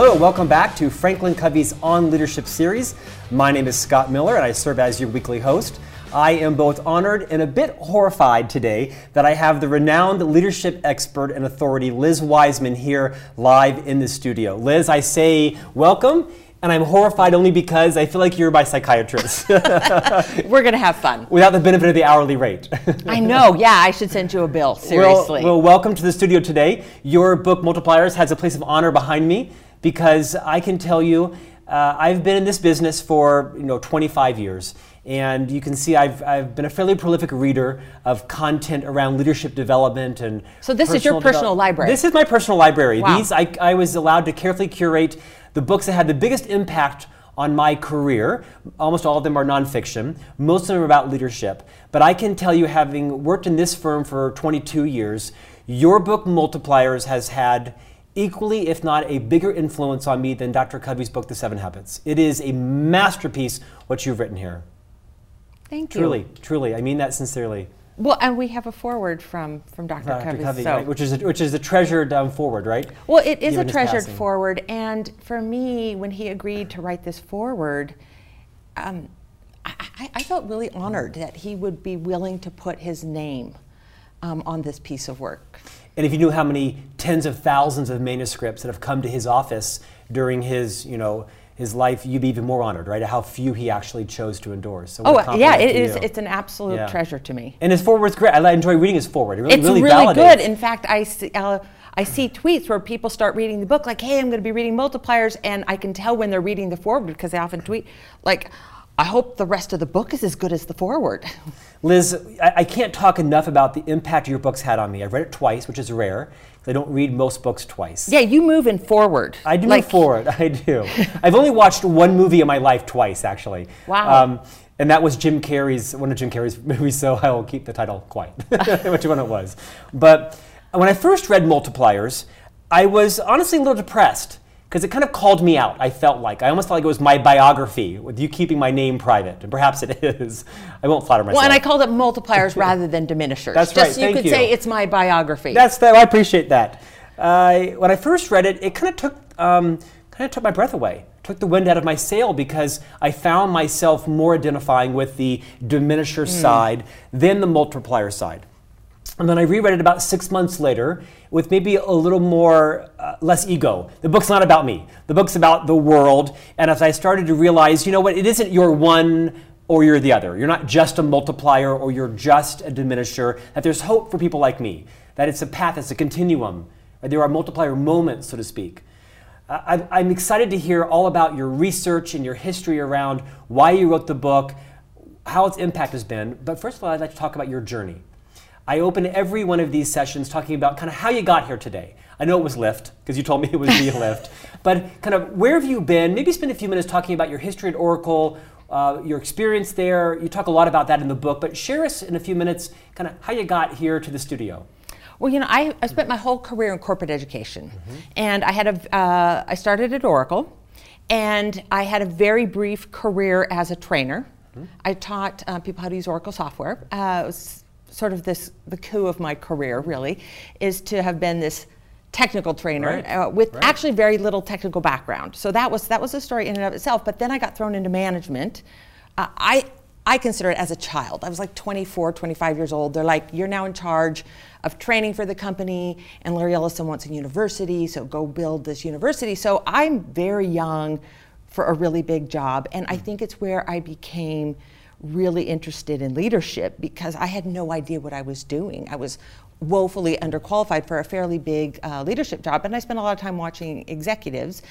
Hello, welcome back to Franklin Covey's On Leadership series. My name is Scott Miller and I serve as your weekly host. I am both honored and a bit horrified today that I have the renowned leadership expert and authority Liz Wiseman here live in the studio. Liz, I say welcome and I'm horrified only because I feel like you're my psychiatrist. We're going to have fun. Without the benefit of the hourly rate. I know, yeah, I should send you a bill, seriously. Well, well, welcome to the studio today. Your book, Multipliers, has a place of honor behind me because I can tell you, uh, I've been in this business for you know 25 years. And you can see I've, I've been a fairly prolific reader of content around leadership development and. So this is your personal library. This is my personal library. Wow. These I, I was allowed to carefully curate the books that had the biggest impact on my career. Almost all of them are nonfiction. Most of them are about leadership. But I can tell you, having worked in this firm for 22 years, your book Multipliers has had equally, if not a bigger influence on me than Dr. Covey's book, The Seven Habits. It is a masterpiece, what you've written here. Thank you. Truly, truly. I mean that sincerely. Well, and we have a foreword from, from Dr. Dr. Covey. Covey, so. right, which is a, which is a treasured um, foreword, right? Well, it is a treasured foreword, and for me, when he agreed to write this foreword, um, I, I- I felt really honored that he would be willing to put his name um, on this piece of work. And if you knew how many tens of thousands of manuscripts that have come to his office during his, you know, his life, you'd be even more honored, right? At how few he actually chose to endorse. So Oh, yeah, compliment it is. you. It's an absolute Yeah. treasure to me. And his foreword's great. I enjoy reading his foreword. It really, it's really, really, good. In fact, I see, uh, I see tweets where people start reading the book, like, "Hey, I'm going to be reading multipliers," and I can tell when they're reading the foreword because they often tweet, like, "I hope the rest of the book is as good as the foreword." Liz, I, I can't talk enough about the impact your book's had on me. I've read it twice, which is rare. I don't read most books twice. yeah, you move in forward. I do like, move forward. I do. I've only watched one movie in my life twice, actually. Wow. Um, and that was Jim Carrey's one of Jim Carrey's movies. So I will keep the title quiet, which one it was. But when I first read Multipliers, I was honestly a little depressed because it kind of called me out. I felt like I almost felt like it was my biography with you keeping my name private, and perhaps it is. I won't flatter myself. Well, and I called it multipliers rather than diminishers. That's Just right, so you thank could you. say it's my biography. That's that. I appreciate that. Uh, when I first read it, it kind of took um, kind of took my breath away, took the wind out of my sail because I found myself more identifying with the diminisher Hmm. side than the multiplier side. And then I reread it about six months later with maybe a little more, uh, less ego. The book's not about me. The book's about the world. And as I started to realize, you know what, it isn't your one or you're the other. You're not just a multiplier or you're just a diminisher. That there's hope for people like me. That it's a path, it's a continuum. There are multiplier moments, so to speak. I'm excited to hear all about your research and your history around why you wrote the book, how its impact has been. But first of all, I'd like to talk about your journey. I open every one of these sessions talking about kind of how you got here today. I know it was Lyft, because you told me it was the Lyft. But kind of where have you been? Maybe spend a few minutes talking about your history at Oracle, uh, your experience there. You talk a lot about that in the book, but share us in a few minutes kind of how you got here to the studio. Well, you know, I, I spent my whole career in corporate education, Mm-hmm. and I had a. Uh, I started at Oracle, and I had a very brief career as a trainer. Mm-hmm. I taught uh, people how to use Oracle software. Uh, sort of this the coup of my career, really, is to have been this technical trainer Right, uh, with right. actually very little technical background. So that was that was a story in and of itself. But then I got thrown into management. Uh, I I consider it as a child. I was like 24, 25 years old. They're like, you're now in charge of training for the company, and Larry Ellison wants a university, so go build this university. So I'm very young for a really big job, and I think it's where I became really interested in leadership because I had no idea what I was doing. I was woefully underqualified for a fairly big uh, leadership job, and I spent a lot of time watching executives.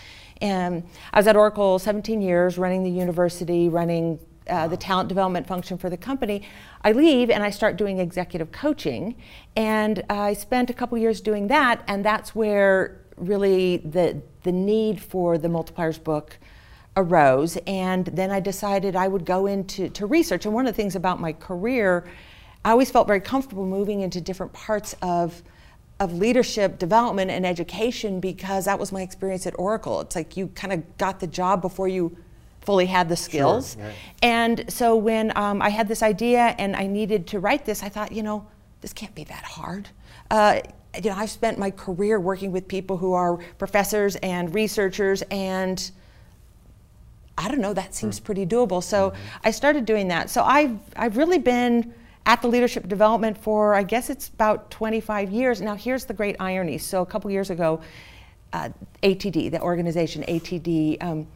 And I was at Oracle 17 years, running the university, running uh, the talent development function for the company. I leave and I start doing executive coaching, and I spent a couple years doing that, and that's where really the the need for the multipliers book arose. And then I decided I would go into to research. And one of the things about my career, I always felt very comfortable moving into different parts of of leadership development and education because that was my experience at Oracle. It's like you kind of got the job before you fully had the skills. right. And so when um, I had this idea and I needed to write this, I thought, you know, this can't be that hard. Uh, you know, I've spent my career working with people who are professors and researchers, and I don't know, that seems pretty doable. So mm-hmm. I started doing that. So I've, I've really been at the leadership development for, I guess it's about 25 years. Now, here's the great irony. So a couple years ago, uh, ATD, the organization ATD, um,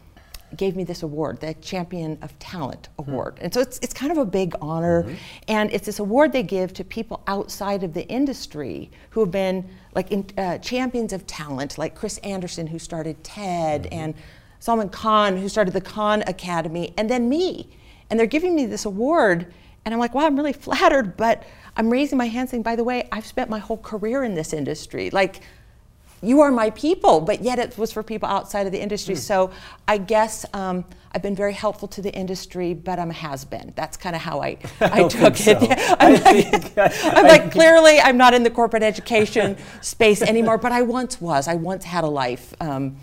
gave me this award, the Champion of Talent hmm. Award. Mm. And so it's, it's kind of a big honor. Mm-hmm. And it's this award they give to people outside of the industry who have been like in, uh, champions of talent, like Chris Anderson, who started TED, mm-hmm. and Salman Khan, who started the Khan Academy, and then me. And they're giving me this award. And I'm like, wow, I'm really flattered, but I'm raising my hand saying, by the way, I've spent my whole career in this industry. Like, you are my people, but yet it was for people outside of the industry. Mm. So I guess um, I've been very helpful to the industry, but I'm a has been. That's kind of how I, I, I took it. So. I'm, like, I'm like, clearly, I'm not in the corporate education space anymore, but I once was. I once had a life um,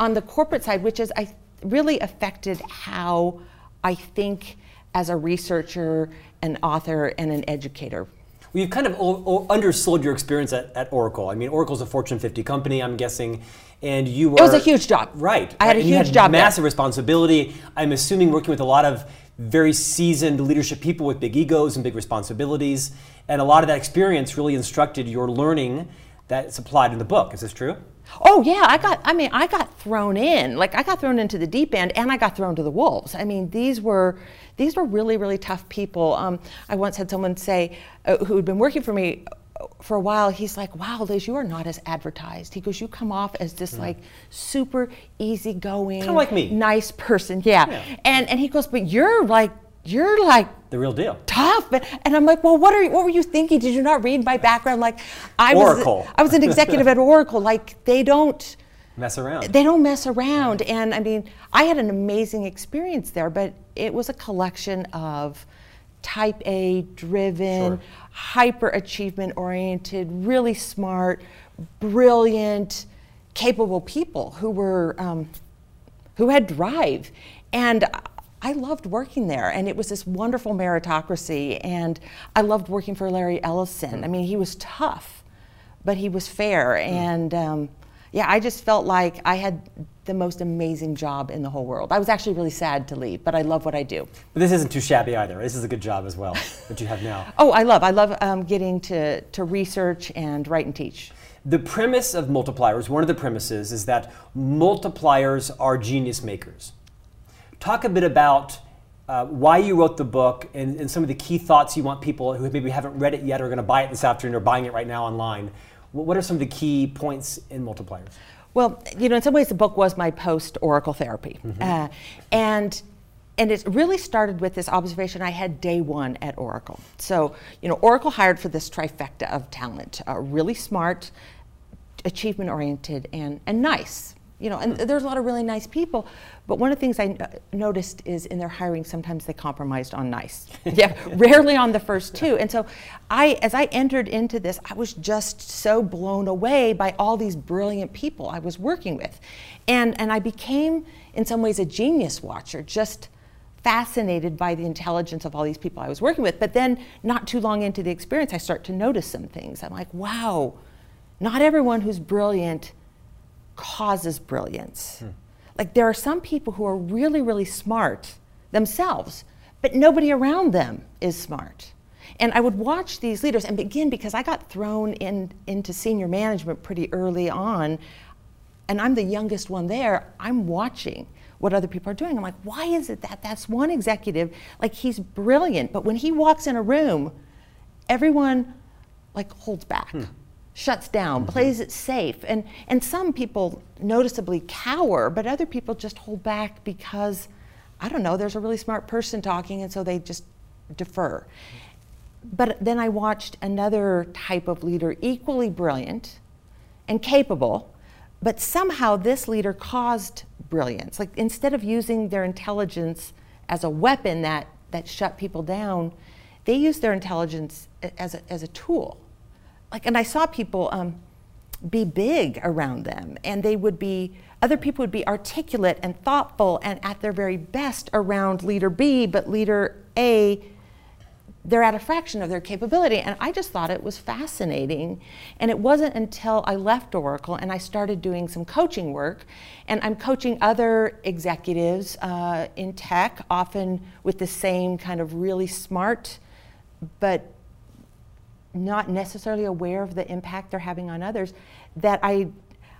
on the corporate side, which is I really affected how I think as a researcher, an author, and an educator. Well, you've kind of o- o- undersold your experience at, at Oracle. I mean, Oracle's a Fortune 50 company, I'm guessing, and you were. It was a huge job. Right. I had right. a huge job. Massive there. responsibility. I'm assuming working with a lot of very seasoned leadership people with big egos and big responsibilities, and a lot of that experience really instructed your learning that's applied in the book. Is this true? Oh yeah, I got. I mean, I got thrown in. Like I got thrown into the deep end, and I got thrown to the wolves. I mean, these were these were really really tough people. Um, I once had someone say uh, who had been working for me uh, for a while. He's like, "Wow, Liz, you are not as advertised." He goes, "You come off as this mm. like super easygoing, kind of like me, nice person." Yeah. yeah, and and he goes, "But you're like." You're like the real deal. Tough, and I'm like, well, what are you, what were you thinking? Did you not read my background? Like, I Oracle. was I was an executive at Oracle. Like, they don't mess around. They don't mess around, and I mean, I had an amazing experience there, but it was a collection of type A driven, sure. hyper achievement oriented, really smart, brilliant, capable people who were um, who had drive, and I loved working there, and it was this wonderful meritocracy. And I loved working for Larry Ellison. Mm. I mean, he was tough, but he was fair. Mm. And um, yeah, I just felt like I had the most amazing job in the whole world. I was actually really sad to leave, but I love what I do. But this isn't too shabby either. This is a good job as well that you have now. oh, I love. I love um, getting to to research and write and teach. The premise of multipliers, one of the premises, is that multipliers are genius makers. Talk a bit about uh, why you wrote the book and, and, some of the key thoughts you want people who maybe haven't read it yet or are going to buy it this afternoon or buying it right now online. What are some of the key points in multipliers? Well, you know, in some ways, the book was my post Oracle therapy, mm-hmm. uh, and and it really started with this observation I had day one at Oracle. So, you know, Oracle hired for this trifecta of talent: uh, really smart, achievement oriented, and and nice you know, and there's a lot of really nice people. But one of the things I uh, noticed is in their hiring, sometimes they compromised on nice. yeah, rarely on the first two. And so, I, as I entered into this, I was just so blown away by all these brilliant people I was working with, and and I became, in some ways, a genius watcher. Just fascinated by the intelligence of all these people I was working with. But then, not too long into the experience, I start to notice some things. I'm like, wow, not everyone who's brilliant causes brilliance. Hmm. Like there are some people who are really, really smart themselves, but nobody around them is smart. And I would watch these leaders and begin because I got thrown in, into senior management pretty early on, and I'm the youngest one there. I'm watching what other people are doing. I'm like, why is it that that's one executive, like he's brilliant, but when he walks in a room, everyone like holds back. Hmm shuts down, mm-hmm. plays it safe. And, and some people noticeably cower, but other people just hold back because, I don't know, there's a really smart person talking, and so they just defer. But then I watched another type of leader, equally brilliant and capable, but somehow this leader caused brilliance. Like instead of using their intelligence as a weapon that, that shut people down, they used their intelligence as a, as a tool like, and I saw people um, be big around them, and they would be, other people would be articulate and thoughtful and at their very best around leader B, but leader A they're at a fraction of their capability. And I just thought it was fascinating. And it wasn't until I left Oracle and I started doing some coaching work. And I'm coaching other executives uh, in tech, often with the same kind of really smart, but not necessarily aware of the impact they're having on others, that I,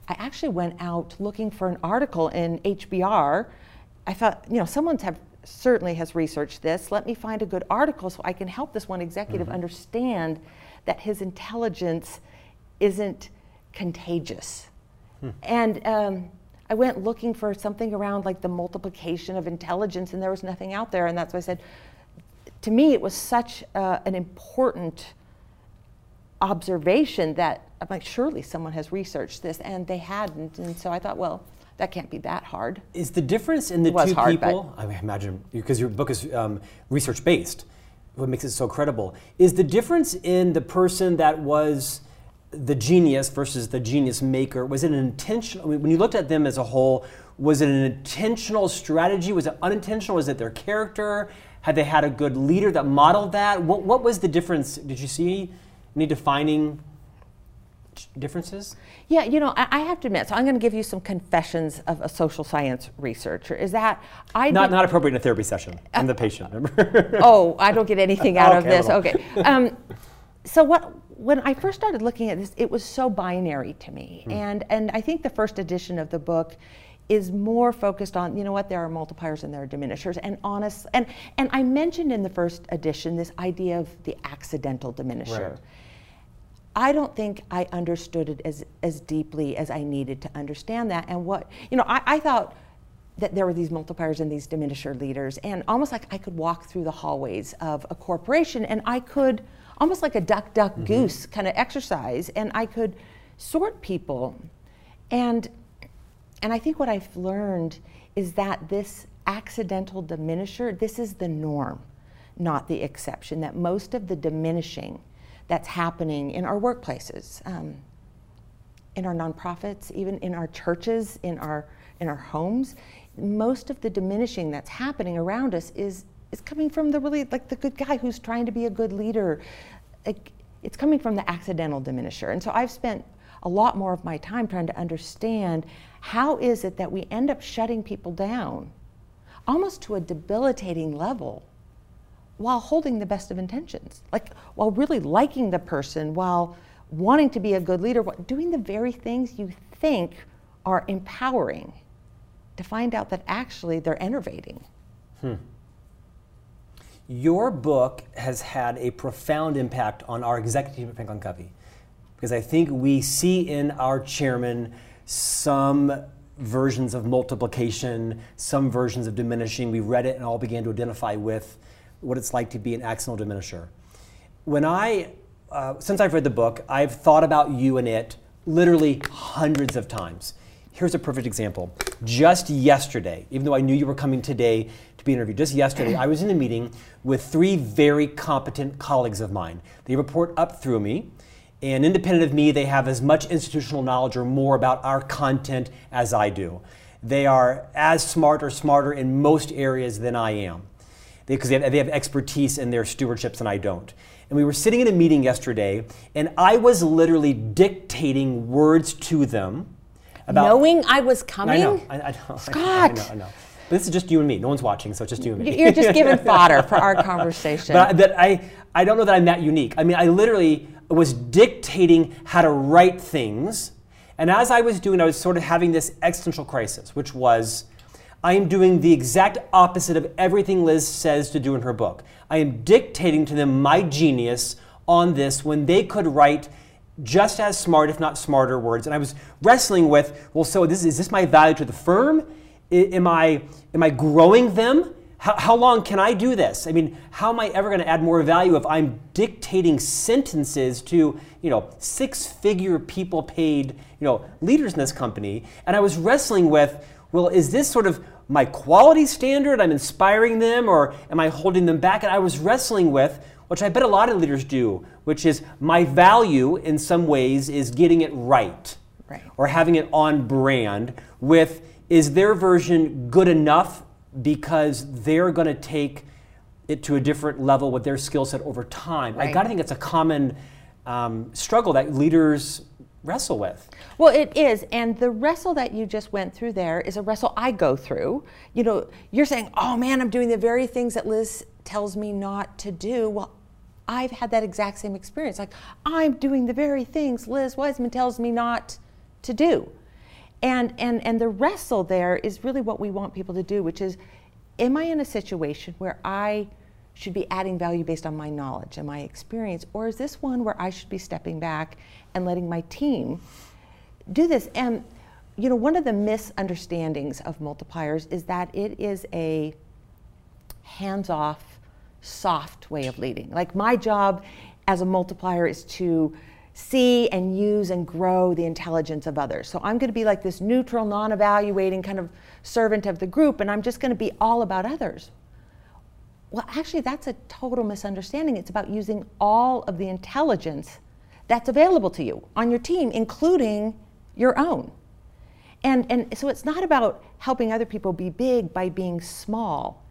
I actually went out looking for an article in HBR. I thought, you know, someone's have certainly has researched this. Let me find a good article so I can help this one executive mm-hmm. understand that his intelligence isn't contagious. Hmm. And um, I went looking for something around like the multiplication of intelligence, and there was nothing out there. And that's why I said, to me, it was such uh, an important observation that I'm like, surely someone has researched this, and they hadn't. And so I thought, well, that can't be that hard. Is the difference in the two hard, people? I imagine because your book is um, research based. What makes it so credible is the difference in the person that was the genius versus the genius maker. Was it an intentional? When you looked at them as a whole, was it an intentional strategy? Was it unintentional? Was it their character? Had they had a good leader that modeled that? What, what was the difference? Did you see any defining differences? Yeah, you know, I, I, have to admit. So I'm going to give you some confessions of a social science researcher. Is that I not not appropriate in a therapy session? I'm the patient. Remember? oh, I don't get anything out okay, of this. Okay. Um, so what? When I first started looking at this, it was so binary to me, hmm. and and I think the first edition of the book is more focused on you know what there are multipliers and there are diminishers and honest and and I mentioned in the first edition this idea of the accidental diminisher. Right I don't think I understood it as, as deeply as I needed to understand that. And what, you know, I, I thought that there were these multipliers and these diminisher leaders, and almost like I could walk through the hallways of a corporation and I could, almost like a duck, duck, mm-hmm. goose kind of exercise, and I could sort people. And, and I think what I've learned is that this accidental diminisher, this is the norm, not the exception, that most of the diminishing that's happening in our workplaces, um, in our nonprofits, even in our churches, in our in our homes. Most of the diminishing that's happening around us is is coming from the really like the good guy who's trying to be a good leader. It's coming from the accidental diminisher. And so I've spent a lot more of my time trying to understand how is it that we end up shutting people down almost to a debilitating level while holding the best of intentions, like while really liking the person, while wanting to be a good leader, doing the very things you think are empowering, to find out that actually they're enervating. Hmm. Your book has had a profound impact on our executive team at Franklin Covey because I think we see in our chairman some versions of multiplication, some versions of diminishing. We read it and all began to identify with what it's like to be an accidental diminisher. When I, uh, since I've read the book, I've thought about you and it literally hundreds of times. Here's a perfect example. Just yesterday, even though I knew you were coming today to be interviewed, just yesterday, I was in a meeting with three very competent colleagues of mine. They report up through me, and independent of me, they have as much institutional knowledge or more about our content as I do. They are as smart or smarter in most areas than I am because they, they, they, have expertise in their stewardships and I don't. And we were sitting in a meeting yesterday, and I was literally dictating words to them about knowing I was coming. I know, I, I know, Scott. I know, I know. But this is just you and me. No one's watching, so it's just you and me. You're just giving fodder for our conversation. But, but I, I don't know that I'm that unique. I mean, I literally was dictating how to write things. And as I was doing, I was sort of having this existential crisis, which was I am doing the exact opposite of everything Liz says to do in her book. I am dictating to them my genius on this when they could write just as smart, if not smarter, words. And I was wrestling with, well, so this, is this my value to the firm? am, I, am I growing them? How, how long can I do this? I mean, how am I ever going to add more value if I'm dictating sentences to, you know, six-figure people paid, you know, leaders in this company? And I was wrestling with, well, is this sort of my quality standard? I'm inspiring them or am I holding them back? And I was wrestling with, which I bet a lot of leaders do, which is my value in some ways is getting it right, right. or having it on brand with is their version good enough because they're going to take it to a different level with their skill set over time. Right. I got to think it's a common um, struggle that leaders wrestle with. Well, it is. And the wrestle that you just went through there is a wrestle I go through. You know, you're saying, oh man, I'm doing the very things that Liz tells me not to do. Well, I've had that exact same experience. Like, I'm doing the very things Liz Wiseman tells me not to do. And, and, and the wrestle there is really what we want people to do, which is, am I in a situation where I should be adding value based on my knowledge and my experience? Or is this one where I should be stepping back and letting my team do this? And, you know, one of the misunderstandings of multipliers is that it is a hands off, soft way of leading. Like, my job as a multiplier is to see and use and grow the intelligence of others. So I'm going to be like this neutral, non evaluating kind of servant of the group, and I'm just going to be all about others. Well, actually, that's a total misunderstanding. It's about using all of the intelligence that's available to you on your team, including your own. And, and so it's not about helping other people be big by being small.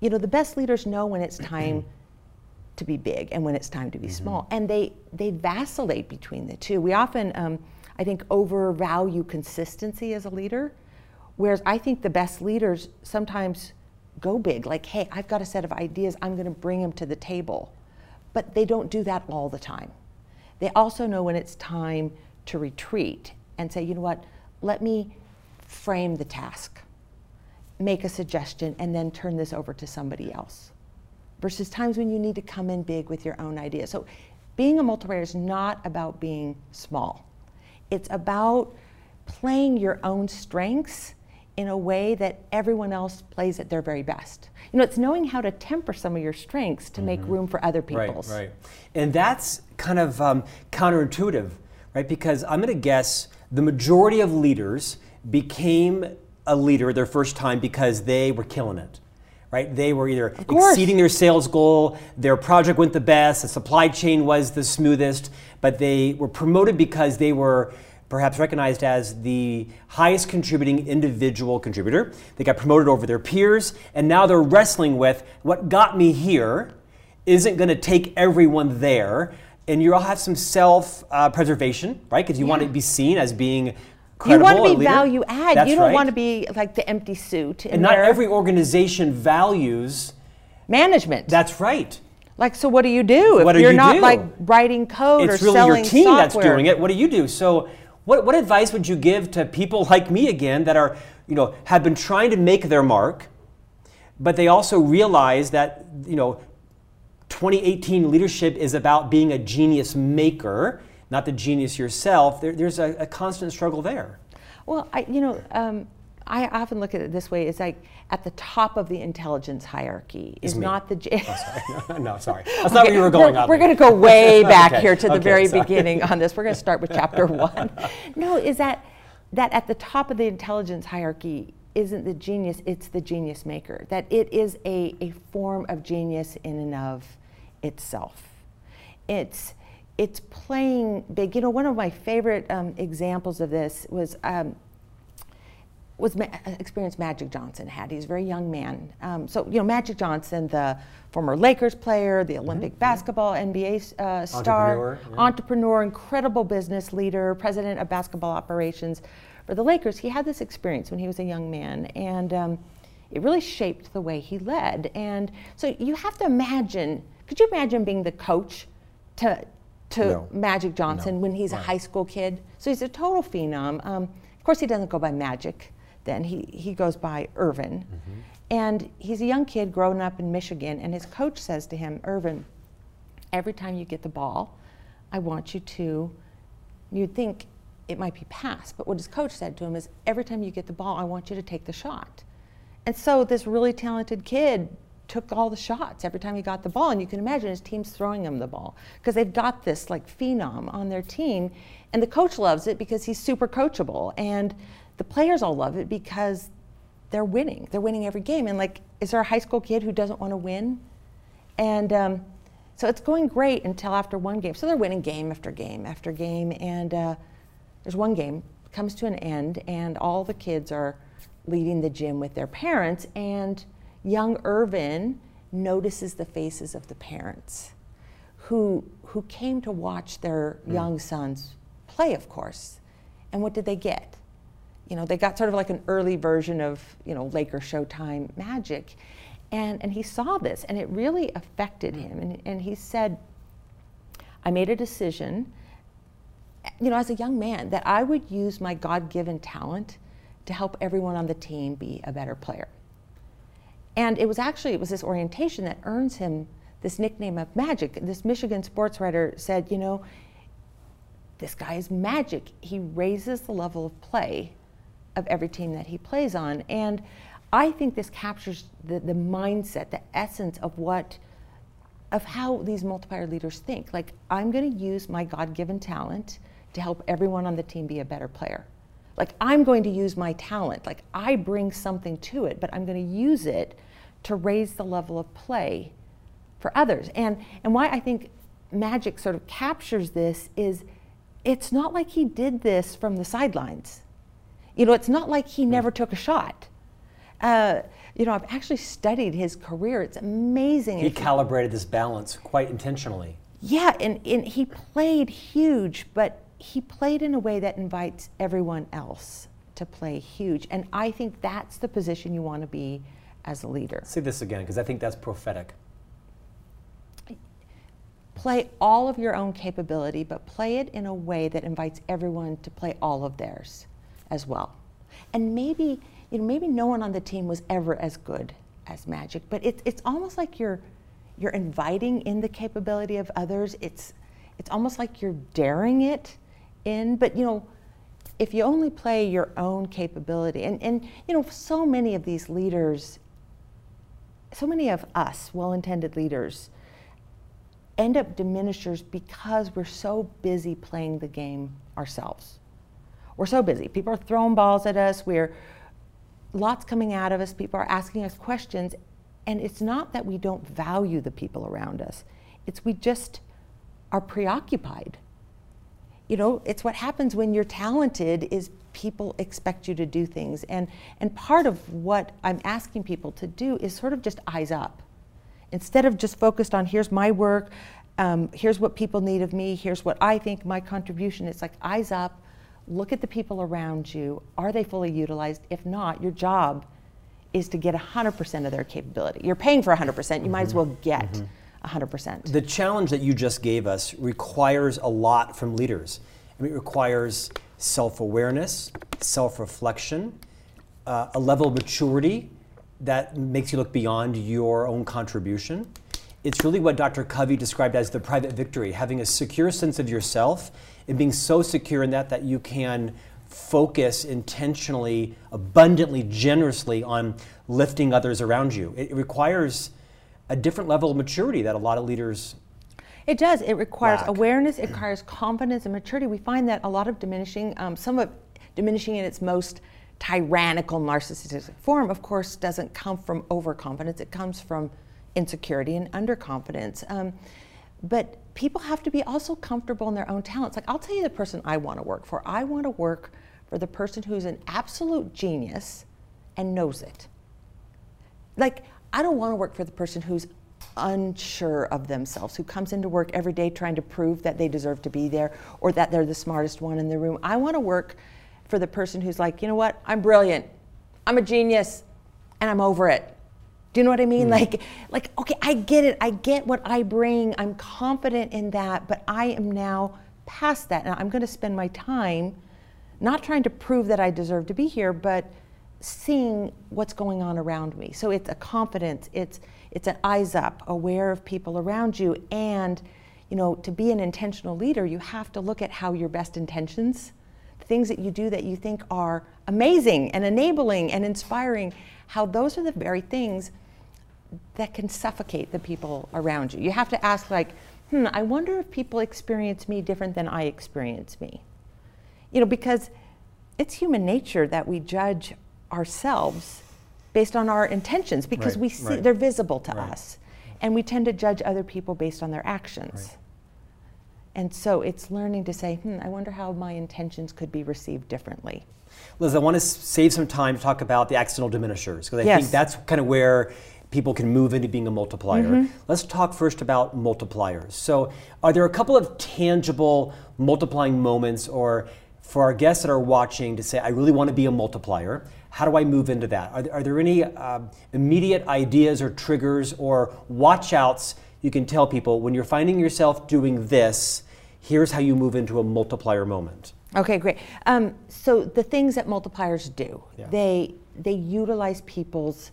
You know, the best leaders know when it's time to be big and when it's time to be mm-hmm. small. And they, they vacillate between the two. We often, um, I think, overvalue consistency as a leader, whereas I think the best leaders sometimes go big, like, hey, I've got a set of ideas, I'm going to bring them to the table. But they don't do that all the time. They also know when it's time to retreat and say, you know what, let me frame the task, make a suggestion, and then turn this over to somebody else. Versus times when you need to come in big with your own idea. So being a multiplier is not about being small. It's about playing your own strengths in a way that everyone else plays at their very best. You know, it's knowing how to temper some of your strengths to mm-hmm. make room for other people's. Right, right. And that's kind of um, counterintuitive, right? Because I'm going to guess the majority of leaders became a leader their first time because they were killing it. Right? They were either exceeding their sales goal, their project went the best, the supply chain was the smoothest, but they were promoted because they were perhaps recognized as the highest contributing individual contributor. They got promoted over their peers, and now they're wrestling with what got me here isn't going to take everyone there. And you all have some self uh, preservation, right? Because you yeah. want to be seen as being. You want to be value add. That's you don't right. want to be like the empty suit. And not every organization values management. That's right. Like, so what do you do if what you're you not do? like writing code it's or really selling your team software? that's doing it. What do you do? So what, what advice would you give to people like me again that are, you know, have been trying to make their mark, but they also realize that, you know, 2018 leadership is about being a genius maker, not the genius yourself. There, there's a, a, constant struggle there. Well, I, you know, um, I often look at it this way: it's like at the top of the intelligence hierarchy is not the. oh, sorry. no, sorry, that's okay, not where you were going. We're, we're going to go way back okay. here to the okay, very sorry. beginning on this. We're going to start with chapter one. No, is that that at the top of the intelligence hierarchy isn't the genius; it's the genius maker. That it is a a form of genius in and of itself. It's it's playing big. You know, one of my favorite um, examples of this was. Um, was ma- uh, experience Magic Johnson had. He's a very young man. Um, so you know, Magic Johnson, the former Lakers player, the Olympic mm-hmm. basketball NBA uh, star, entrepreneur, yeah. entrepreneur, incredible business leader, president of basketball operations for the Lakers. He had this experience when he was a young man, and um, it really shaped the way he led. And so you have to imagine. Could you imagine being the coach to to no. Magic Johnson no. when he's right. a high school kid? So he's a total phenom. Um, of course, he doesn't go by Magic then. He, he goes by Earvin. Mm-hmm. And he's a young kid growing up in Michigan, and his coach says to him, Earvin, every time you get the ball, I want you to, you'd think it might be pass, but what his coach said to him is, every time you get the ball, I want you to take the shot. And so this really talented kid took all the shots every time he got the ball, and you can imagine his team's throwing him the ball because they've got this like phenom on their team, and the coach loves it because he's super coachable. And the players all love it because they're winning. They're winning every game. And like, is there a high school kid who doesn't want to win? And um, so it's going great until after one game. So they're winning game after game after game. And uh, there's one game comes to an end, and all the kids are leaving the gym with their parents. And young Earvin notices the faces of the parents who, who came to watch their mm. young sons play, of course. And what did they get? You know, they got sort of like an early version of, you know, Laker Showtime magic. And, and he saw this, and it really affected mm. him. And, and he said, I made a decision, you know, as a young man, that I would use my God given talent to help everyone on the team be a better player. And it was actually, it was this orientation that earns him this nickname of magic. This Michigan sports writer said, you know, this guy is magic. He raises the level of play of every team that he plays on. And I think this captures the, the mindset, the essence of what, of how these multiplier leaders think. Like, I'm going to use my God given talent to help everyone on the team be a better player. Like, I'm going to use my talent. Like, I bring something to it, but I'm going to use it to raise the level of play for others. And, and why I think magic sort of captures this is it's not like he did this from the sidelines. You know, it's not like he never took a shot. Uh, you know, I've actually studied his career. It's amazing. He calibrated this balance quite intentionally. Yeah, and, and he played huge, but he played in a way that invites everyone else to play huge. And I think that's the position you want to be as a leader. Say this again, because I think that's prophetic. Play all of your own capability, but play it in a way that invites everyone to play all of theirs as well. And maybe, you know, maybe no one on the team was ever as good as Magic, but it's it's almost like you're you're inviting in the capability of others. It's it's almost like you're daring it in, but you know, if you only play your own capability, and, and you know, so many of these leaders so many of us, well intended leaders, end up diminishers because we're so busy playing the game ourselves. We're so busy. People are throwing balls at us. We're lots coming out of us. People are asking us questions. And it's not that we don't value the people around us, it's we just are preoccupied. You know, it's what happens when you're talented is people expect you to do things. And, and part of what I'm asking people to do is sort of just eyes up. Instead of just focused on here's my work, um, here's what people need of me, here's what I think my contribution, it's like eyes up, look at the people around you. Are they fully utilized? If not, your job is to get 100% of their capability. You're paying for 100%, you mm-hmm. might as mm-hmm. well get. Mm-hmm. 100%. The challenge that you just gave us requires a lot from leaders. I mean, it requires self awareness, self reflection, uh, a level of maturity that makes you look beyond your own contribution. It's really what Dr. Covey described as the private victory, having a secure sense of yourself and being so secure in that that you can focus intentionally, abundantly, generously on lifting others around you. It requires a different level of maturity that a lot of leaders it does. It requires lack. awareness. It requires confidence and maturity. We find that a lot of diminishing, um, some of diminishing in its most tyrannical narcissistic form, of course, doesn't come from overconfidence. It comes from insecurity and underconfidence. Um, but people have to be also comfortable in their own talents. Like I'll tell you the person I want to work for. I want to work for the person who's an absolute genius and knows it. Like I don't want to work for the person who's unsure of themselves, who comes into work every day trying to prove that they deserve to be there or that they're the smartest one in the room. I want to work for the person who's like, you know what, I'm brilliant, I'm a genius, and I'm over it. Do you know what I mean? Mm. Like, like, okay, I get it. I get what I bring. I'm confident in that, but I am now past that. And I'm going to spend my time not trying to prove that I deserve to be here, but seeing what's going on around me. So it's a confidence. It's it's an eyes up, aware of people around you. And, you know, to be an intentional leader, you have to look at how your best intentions, the things that you do that you think are amazing and enabling and inspiring, how those are the very things that can suffocate the people around you. You have to ask, like, hmm, I wonder if people experience me different than I experience me. You know, because it's human nature that we judge ourselves based on our intentions because right, we see right. they're visible to right. us. And we tend to judge other people based on their actions. And so it's learning to say, hmm, I wonder how my intentions could be received differently. Liz, I want to save some time to talk about the accidental diminishers because I yes. think that's kind of where people can move into being a multiplier. Mm-hmm. Let's talk first about multipliers. So, are there a couple of tangible multiplying moments, or for our guests that are watching to say, I really want to be a multiplier? How do I move into that? Are, there, are there any uh, immediate ideas or triggers or watchouts you can tell people when you're finding yourself doing this? Here's how you move into a multiplier moment. Okay, great. Um, so the things that multipliers do, yeah. they they utilize people's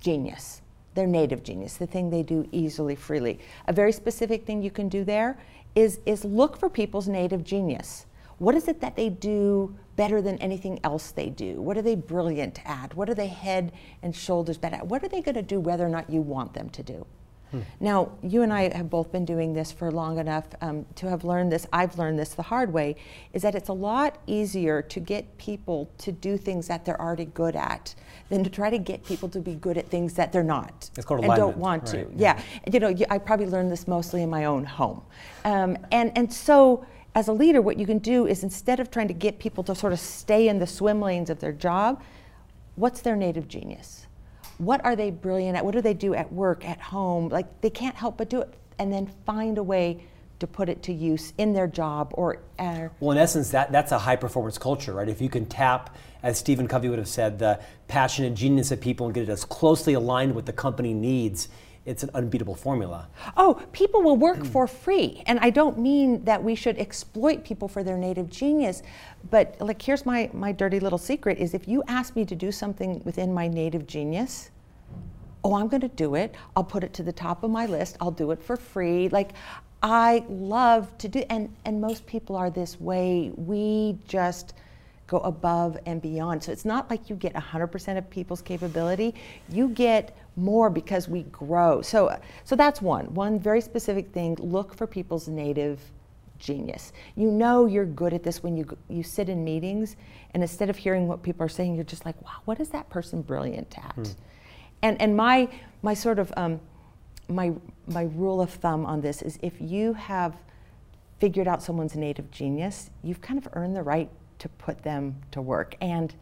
genius, their native genius, the thing they do easily, freely. A very specific thing you can do there is is look for people's native genius. What is it that they do better than anything else they do? What are they brilliant at? What are they head and shoulders better at? What are they going to do whether or not you want them to do? Hmm. Now, you and I have both been doing this for long enough um, to have learned this. I've learned this the hard way is that it's a lot easier to get people to do things that they're already good at than to try to get people to be good at things that they're not it's called and don't want to. Yeah. yeah. you know, I probably learned this mostly in my own home, um, and and so as a leader, what you can do is instead of trying to get people to sort of stay in the swim lanes of their job, what's their native genius? What are they brilliant at? What do they do at work, at home? Like they can't help but do it, and then find a way to put it to use in their job or. Uh, well, in essence, that that's a high performance culture, right? If you can tap, as Stephen Covey would have said, the passion and genius of people and get it as closely aligned with the company needs it's an unbeatable formula. Oh, people will work for free. And I don't mean that we should exploit people for their native genius, but like here's my, my dirty little secret is if you ask me to do something within my native genius, oh, I'm going to do it. I'll put it to the top of my list. I'll do it for free. Like I love to do and and most people are this way. We just go above and beyond. So it's not like you get 100% of people's capability. You get more because we grow. So, so that's one. One very specific thing look for people's native genius. You know you're good at this when you, you sit in meetings, and instead of hearing what people are saying, you're just like, wow, what is that person brilliant at? Hmm. And, and my, my sort of, um, my, my rule of thumb on this is if you have figured out someone's native genius, you've kind of earned the right to put them to work, and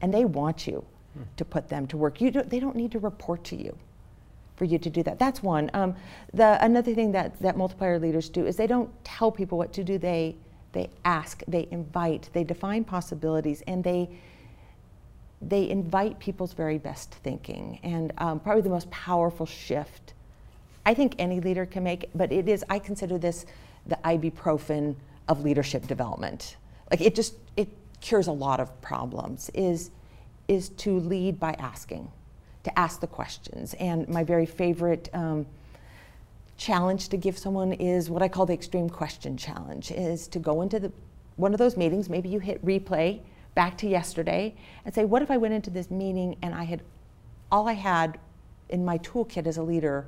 and they want you hmm. to put them to work. You don't, they don't need to report to you for you to do that. That's one. Um, the another thing that that multiplier leaders do is they don't tell people what to do. They they ask, they invite, they define possibilities, and they they invite people's very best thinking. And um, probably the most powerful shift I think any leader can make, but it is I consider this the ibuprofen of leadership development like it just cures a lot of problems is is to lead by asking to ask the questions and my very favorite um, challenge to give someone is what i call the extreme question challenge is to go into the one of those meetings maybe you hit replay back to yesterday and say what if i went into this meeting and i had all i had in my toolkit as a leader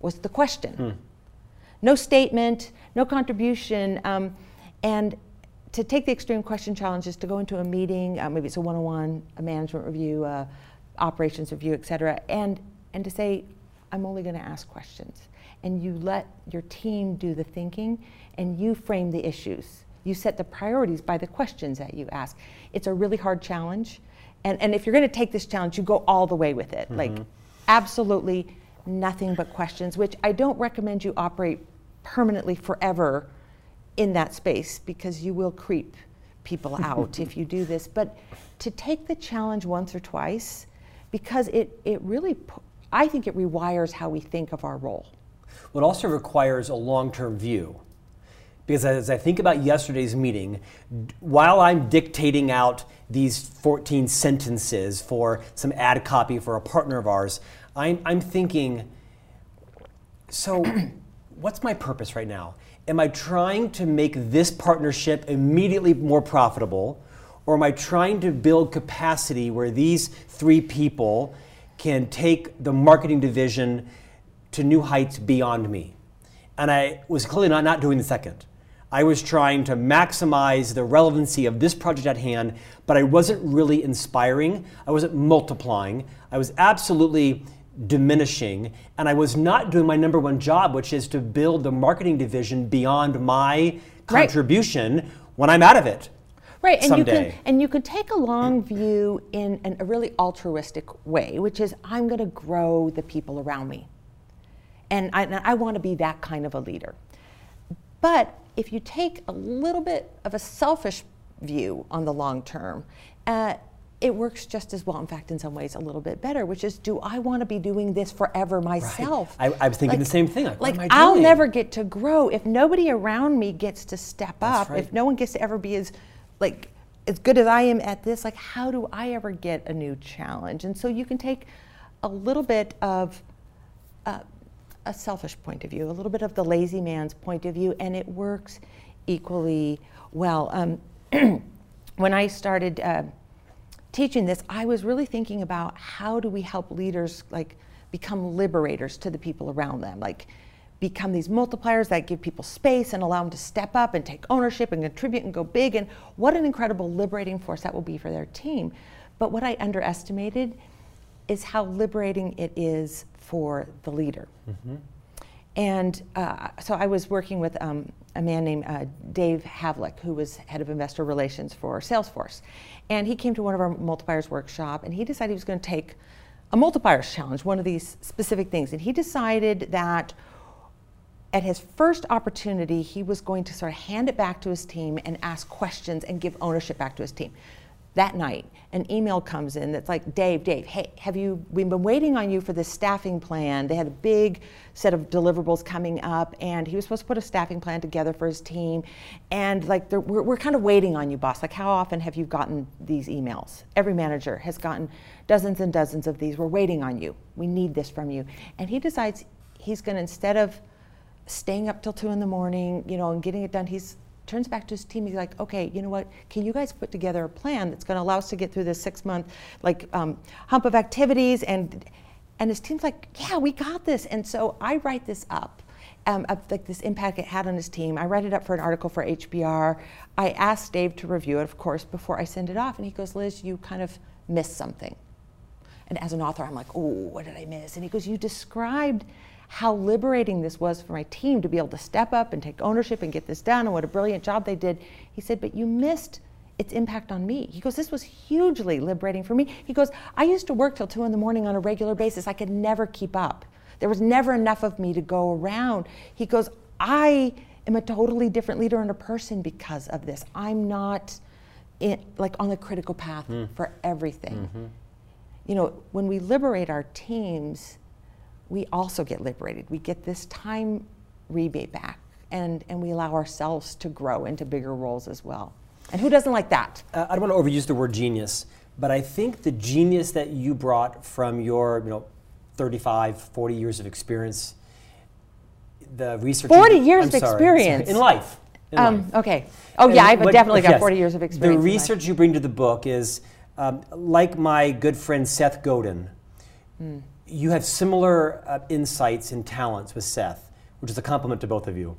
was the question hmm. no statement no contribution um, and to take the extreme question challenge is to go into a meeting, uh, maybe it's a one-on-one, a management review, uh, operations review, et cetera, and, and to say, I'm only going to ask questions. And you let your team do the thinking and you frame the issues. You set the priorities by the questions that you ask. It's a really hard challenge. And, and if you're going to take this challenge, you go all the way with it. Mm-hmm. Like, absolutely nothing but questions, which I don't recommend you operate permanently forever in that space because you will creep people out if you do this. But to take the challenge once or twice, because it, it really, I think it rewires how we think of our role. Well, it also requires a long term view. Because as I think about yesterday's meeting, while I'm dictating out these 14 sentences for some ad copy for a partner of ours, I'm, I'm thinking, so what's my purpose right now? Am I trying to make this partnership immediately more profitable? Or am I trying to build capacity where these three people can take the marketing division to new heights beyond me? And I was clearly not, not doing the second. I was trying to maximize the relevancy of this project at hand, but I wasn't really inspiring. I wasn't multiplying. I was absolutely diminishing, and I was not doing my number one job, which is to build the marketing division beyond my contribution right. when I'm out of it. Right, and someday. you can and you can take a long view in an, a really altruistic way, which is I'm going to grow the people around me, and I, I want to be that kind of a leader. But if you take a little bit of a selfish view on the long term, uh, it works just as well. In fact, in some ways, a little bit better. Which is, do I want to be doing this forever myself? I, I was thinking the same thing. Like, Like I'll never get to grow if nobody around me gets to step That's up. right. If no one gets to ever be as like as good as I am at this, like how do I ever get a new challenge? And so you can take a little bit of uh, a selfish point of view, a little bit of the lazy man's point of view, and it works equally well. Um, when I started uh, teaching this, I was really thinking about how do we help leaders like become liberators to the people around them, like become these multipliers that give people space and allow them to step up and take ownership and contribute and go big. And what an incredible liberating force that will be for their team. But what I underestimated is how liberating it is for the leader. Mm-hmm. And uh, so I was working with um, a man named uh, Dave Havlick, who was head of investor relations for Salesforce. And he came to one of our multipliers workshop and he decided he was going to take a multipliers challenge, one of these specific things. And he decided that at his first opportunity, he was going to sort of hand it back to his team and ask questions and give ownership back to his team. That night, an email comes in that's like, Dave, Dave, hey, have you, we've been waiting on you for this staffing plan. They had a big set of deliverables coming up, and he was supposed to put a staffing plan together for his team. And like, we're, we're kind of waiting on you, boss. Like, how often have you gotten these emails? Every manager has gotten dozens and dozens of these. We're waiting on you. We need this from you. And he decides he's going to, instead of staying up till two in the morning, you know, and getting it done. He's turns back to his team. He's like, okay, you know what? Can you guys put together a plan that's going to allow us to get through this six month like um, hump of activities? And and his team's like, yeah, we got this. And so I write this up. Um, of like this impact it had on his team. I write it up for an article for HBR. I asked Dave to review it, of course, before I send it off. And he goes, Liz, you kind of missed something. And as an author, I'm like, oh, what did I miss? And he goes, you described how liberating this was for my team to be able to step up and take ownership and get this done and what a brilliant job they did. He said, but you missed its impact on me. He goes, this was hugely liberating for me. He goes, I used to work till two in the morning on a regular basis. I could never keep up. There was never enough of me to go around. He goes, I am a totally different leader and a person because of this. I'm not in, like on the critical path hmm. for everything mm-hmm. you know, when we liberate our teams, we also get liberated. We get this time rebate back, and, and we allow ourselves to grow into bigger roles as well. And who doesn't like that? Uh, I don't want to overuse the word genius, but I think the genius that you brought from your, you know, 35, 40 years of experience, the research. 40 you- years I'm of sorry, experience. in life. in Um, life. okay. Oh, And yeah, I've what- definitely got yes, 40 years of experience. The research you bring to the book is um, like my good friend Seth Godin. Hmm. You have similar uh, insights and talents with Seth, which is a compliment to both of you.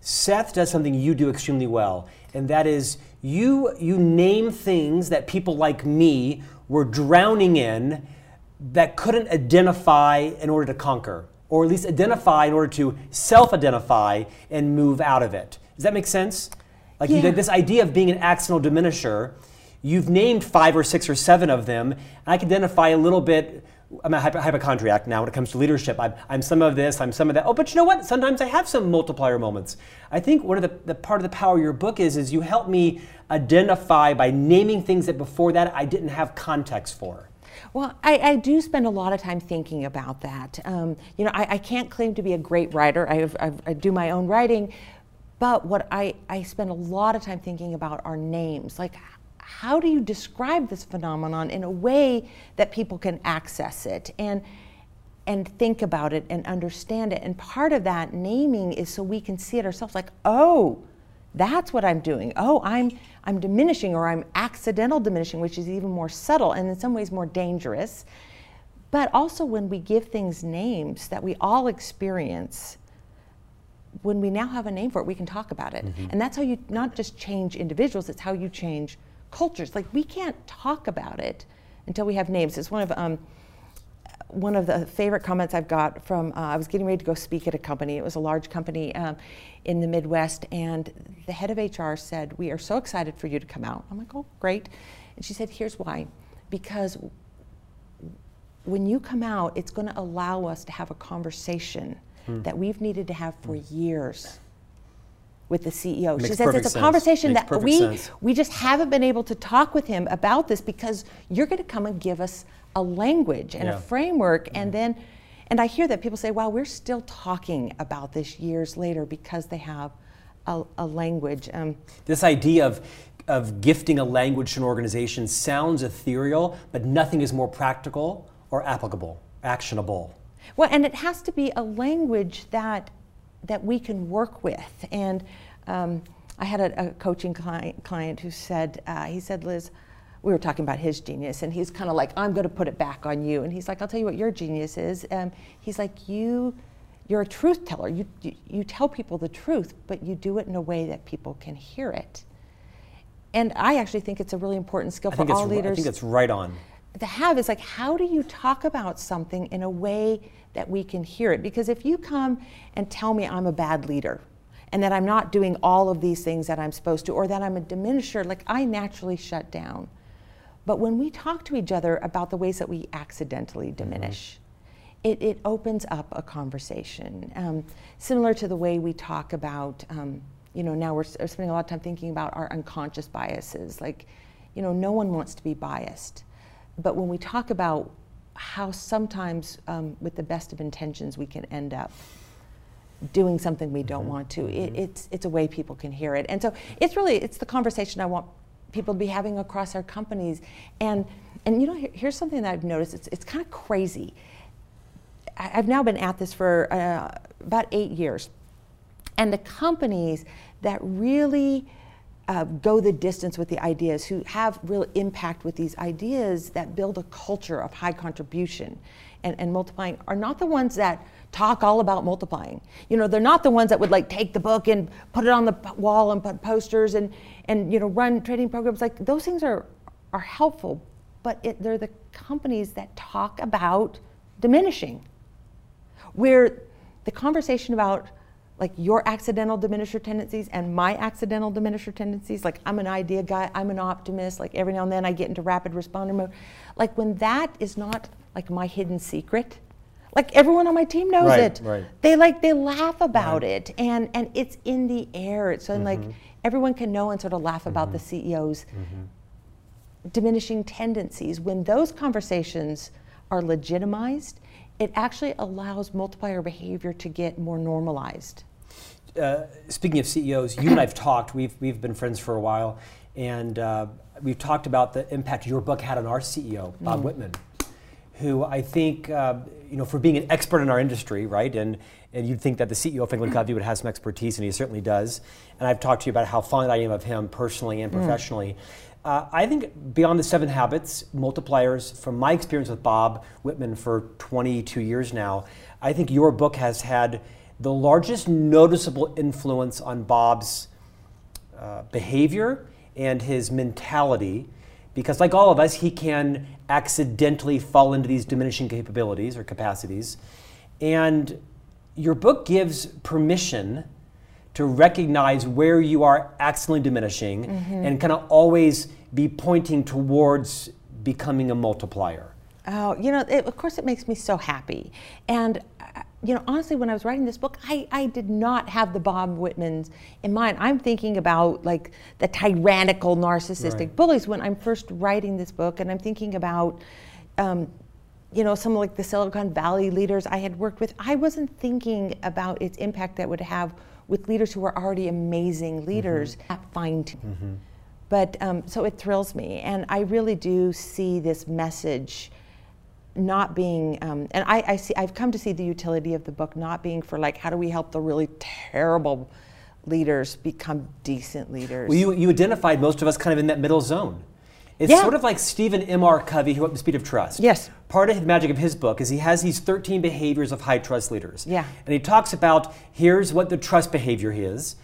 Seth does something you do extremely well, and that is you you name things that people like me were drowning in that couldn't identify in order to conquer, or at least identify in order to self-identify and move out of it. Does that make sense? Like you Yeah. did this idea of being an accidental diminisher, you've named five or six or seven of them. And I can identify a little bit. I'm a hypo- hypochondriac now when it comes to leadership. I'm, I'm some of this, I'm some of that. Oh, but you know what? Sometimes I have some multiplier moments. I think one of the, the part of the power of your book is, is you help me identify by naming things that before that I didn't have context for. Well, I, I do spend a lot of time thinking about that. Um, you know, I, I can't claim to be a great writer. I, have, I do my own writing, but what I, I spend a lot of time thinking about are names. Like, how do you describe this phenomenon in a way that people can access it and and think about it and understand it? And part of that naming is so we can see it ourselves. Like, oh, that's what I'm doing. Oh, I'm I'm diminishing or I'm accidental diminishing, which is even more subtle and in some ways more dangerous. But also when we give things names that we all experience, when we now have a name for it, we can talk about it. Mm-hmm. And that's how you not just change individuals, it's how you change cultures. Like we can't talk about it until we have names. It's one of um, one of the favorite comments I've got from uh, I was getting ready to go speak at a company. It was a large company um, in the Midwest, and the head of HR said, "We are so excited for you to come out." I'm like, "Oh, great!" And she said, "Here's why: because when you come out, it's going to allow us to have a conversation hmm. that we've needed to have for hmm. years." With the CEO. Makes she says it's a conversation that we sense. we just haven't been able to talk with him about this because you're going to come and give us a language and Yeah. a framework Mm-hmm. and then and I hear that people say, "Wow, we're still talking about this years later because they have a, a language." Um, This idea of, of gifting a language to an organization sounds ethereal, but nothing is more practical or applicable, actionable. Well, and it has to be a language that that we can work with. And um, I had a, a coaching client, client who said, uh, he said, Liz, we were talking about his genius, and he's kind of like, I'm going to put it back on you. And he's like, I'll tell you what your genius is. Um, he's like, you, you're a truth teller. You, you, you tell people the truth, but you do it in a way that people can hear it. And I actually think it's a really important skill I for all ri- I leaders think it's right on. to have is like how do you talk about something in a way that we can hear it because if you come and tell me i'm a bad leader and that i'm not doing all of these things that i'm supposed to or that i'm a diminisher like i naturally shut down. But when we talk to each other about the ways that we accidentally diminish it, it opens up a conversation. Um, similar to the way we talk about um, you know now we're, we're spending a lot of time thinking about our unconscious biases like you know no one wants to be biased. But when we talk about how sometimes um, with the best of intentions we can end up doing something we don't want to. It, it's, it's a way people can hear it. And so it's really it's the conversation i want people to be having across our companies. And and you know here, here's something that i've noticed. It's, it's kind of crazy. I- I've now been at this for uh, about eight years. And the companies that really uh, go the distance with the ideas, who have real impact with these ideas that build a culture of high contribution and, and multiplying, are not the ones that talk all about multiplying. You know, they're not the ones that would like take the book and put it on the wall and put posters and, and you know, run training programs. Like those things are, are helpful, but it, they're the companies that talk about diminishing where the conversation about like your accidental diminisher tendencies and my accidental diminisher tendencies like i'm an idea guy i'm an optimist like every now and then i get into rapid responder mode like when that is not like my hidden secret like everyone on my team knows Right, it. right. they like they laugh about it and and it's in the air. It's so like everyone can know and sort of laugh about the ceo's diminishing tendencies, when those conversations are legitimized, it actually allows multiplier behavior to get more normalized. uh, speaking of CEOs, you and I've talked. We've we've been friends for a while, and uh, we've talked about the impact your book had on our CEO, Bob Whitman, who I think uh, you know for being an expert in our industry, right? And and you'd think that the CEO of Franklin Covey would have some expertise, and he certainly does. And I've talked to you about how fond I am of him personally and professionally. Uh, I think beyond the seven habits, multipliers, from my experience with Bob Whitman for 22 years now, I think your book has had the largest noticeable influence on Bob's uh, behavior and his mentality because like all of us he can accidentally fall into these diminishing capabilities or capacities. And your book gives permission to recognize where you are accidentally diminishing mm-hmm. and kind of always be pointing towards becoming a multiplier. Oh, you know, it, of course, it makes me so happy. And, you know, honestly, when I was writing this book, I, I did not have the Bob Whitmans in mind. I'm thinking about like the tyrannical, narcissistic Right. bullies when I'm first writing this book, and I'm thinking about, um, you know, some like the Silicon Valley leaders I had worked with. I wasn't thinking about its impact that would have with leaders who were already amazing leaders at fine tuning. But um, so it thrills me, and I really do see this message not being, um, and I, I see, I've come to see the utility of the book not being for like, how do we help the really terrible leaders become decent leaders? Well, you, you identified most of us kind of in that middle zone. It's Yeah. sort of like Stephen M. R. Covey, who wrote The Speed of Trust. Yes. Part of the magic of his book is he has these 13 behaviors of high trust leaders. Yeah. And he talks about here's what the trust behavior is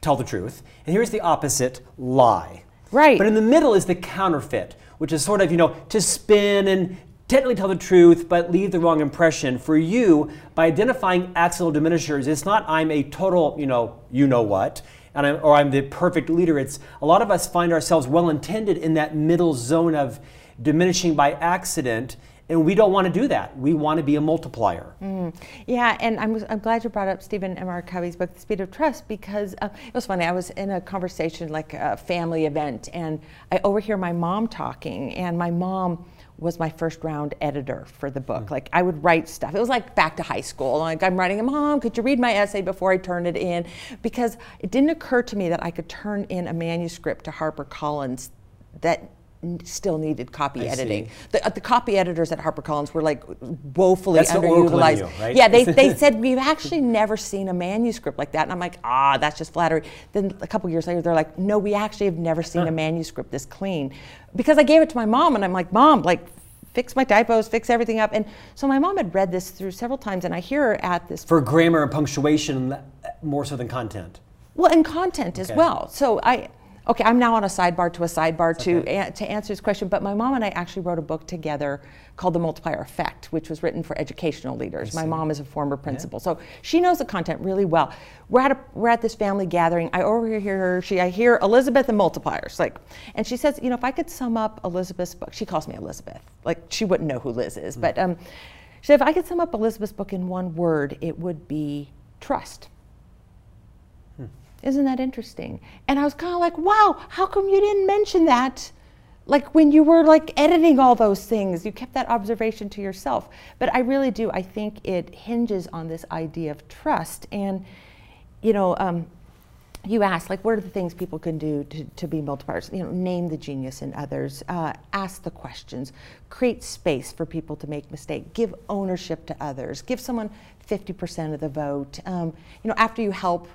tell the truth, and here's the opposite lie. Right. But in the middle is the counterfeit, which is sort of, you know, to spin and technically tell the truth but leave the wrong impression. For you, by identifying accidental diminishers, it's not I'm a total, you know, you know what, and I'm, or I'm the perfect leader. It's a lot of us find ourselves well intended in that middle zone of diminishing by accident and we don't want to do that. We want to be a multiplier. Mm. Yeah, and I'm, I'm glad you brought up Stephen M. R. Covey's book, The Speed of Trust, because uh, it was funny. I was in a conversation, like a family event, and I overhear my mom talking, and my mom was my first round editor for the book. Mm. Like I would write stuff. It was like back to high school. Like I'm writing, a Mom, could you read my essay before I turn it in? Because it didn't occur to me that I could turn in a manuscript to HarperCollins that still needed copy I editing. The, uh, the, copy editors at HarperCollins were like woefully that's underutilized. Right? Yeah, they, they said we've actually never seen a manuscript like that, and I'm like, ah, that's just flattery. Then a couple years later, they're like, no, we actually have never seen huh. a manuscript this clean, because I gave it to my mom, and I'm like, mom, like. Fix my typos, fix everything up. And so my mom had read this through several times, and I hear her at this. For grammar and punctuation more so than content. Well, and content okay. as well. So I, okay, I'm now on a sidebar to a sidebar to, a, to answer this question, but my mom and I actually wrote a book together called The Multiplier Effect, which was written for educational leaders. My mom is a former principal, yeah. so she knows the content really well. We're at, a, we're at this family gathering. I overhear her, she, I hear Elizabeth and multipliers, like, and she says, you know, if I could sum up Elizabeth's book, she calls me Elizabeth, like she wouldn't know who Liz is, mm. but um, she said, if I could sum up Elizabeth's book in one word, it would be trust. Isn't that interesting? And I was kind of like, wow, how come you didn't mention that? Like when you were like editing all those things, you kept that observation to yourself. But I really do. I think it hinges on this idea of trust. And, you know, um, you asked, like, what are the things people can do to, to be multipliers? You know, name the genius in others, uh, ask the questions, create space for people to make mistakes, give ownership to others, give someone 50% of the vote. Um, you know, after you help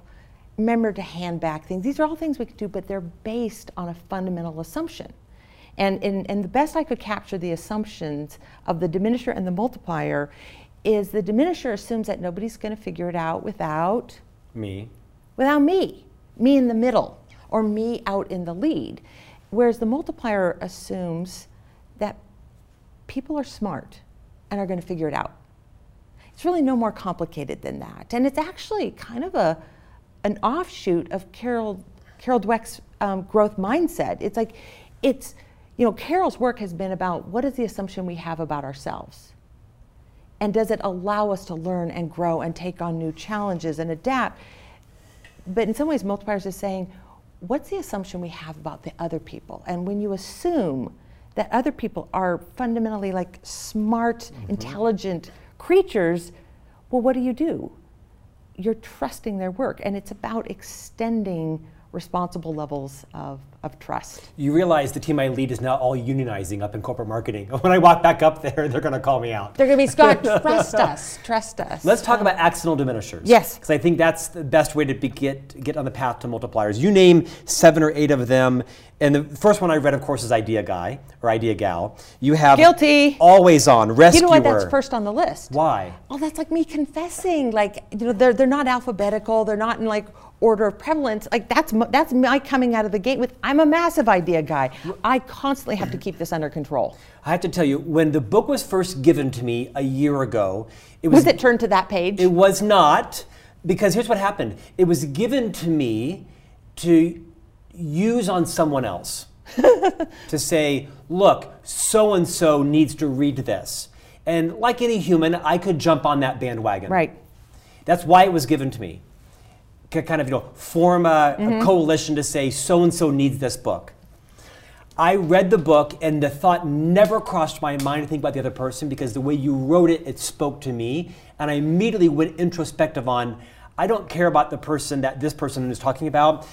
remember to hand back things. These are all things we could do, but they're based on a fundamental assumption. And, and, and the best I could capture the assumptions of the diminisher and the multiplier is the diminisher assumes that nobody's going to figure it out without me. Without me, me in the middle, or me out in the lead. Whereas the multiplier assumes that people are smart and are going to figure it out. It's really no more complicated than that. And it's actually kind of a, an offshoot of Carol Carol Dweck's um, growth mindset. It's like it's you know Carol's work has been about what is the assumption we have about ourselves, and does it allow us to learn and grow and take on new challenges and adapt? But in some ways, multipliers is saying, what's the assumption we have about the other people? And when you assume that other people are fundamentally like smart, mm-hmm. intelligent creatures, well, what do you do? You're trusting their work. And it's about extending responsible levels of, of trust. You realize the team I lead is now all unionizing up in corporate marketing. When I walk back up there, they're going to call me out. They're going to be, Scott, trust us, trust us. Let's talk about accidental diminishers. Yes. Because I think that's the best way to be, get, get on the path to multipliers. You name seven or eight of them. And the first one I read, of course, is Idea Guy or Idea Gal. You have Guilty. Always On, Rescuer. You know why that's first on the list? Why? Oh, that's like me confessing. Like, you know, they're, they're not alphabetical. They're not in like order of prevalence, like that's that's my coming out of the gate with I'm a massive idea guy. I constantly have to keep this under control. I have to tell you, when the book was first given to me a year ago, it was. Was it turned to that page? It was not, because here's what happened. It was given to me to use on someone else. to say, look, so and so needs to read this. And like any human, I could jump on that bandwagon. Right. That's why it was given to me kind of you know form a, mm-hmm. a coalition to say so and so needs this book. I read the book and the thought never crossed my mind to think about the other person because the way you wrote it, it spoke to me. And I immediately went introspective on, I don't care about the person that this person is talking about.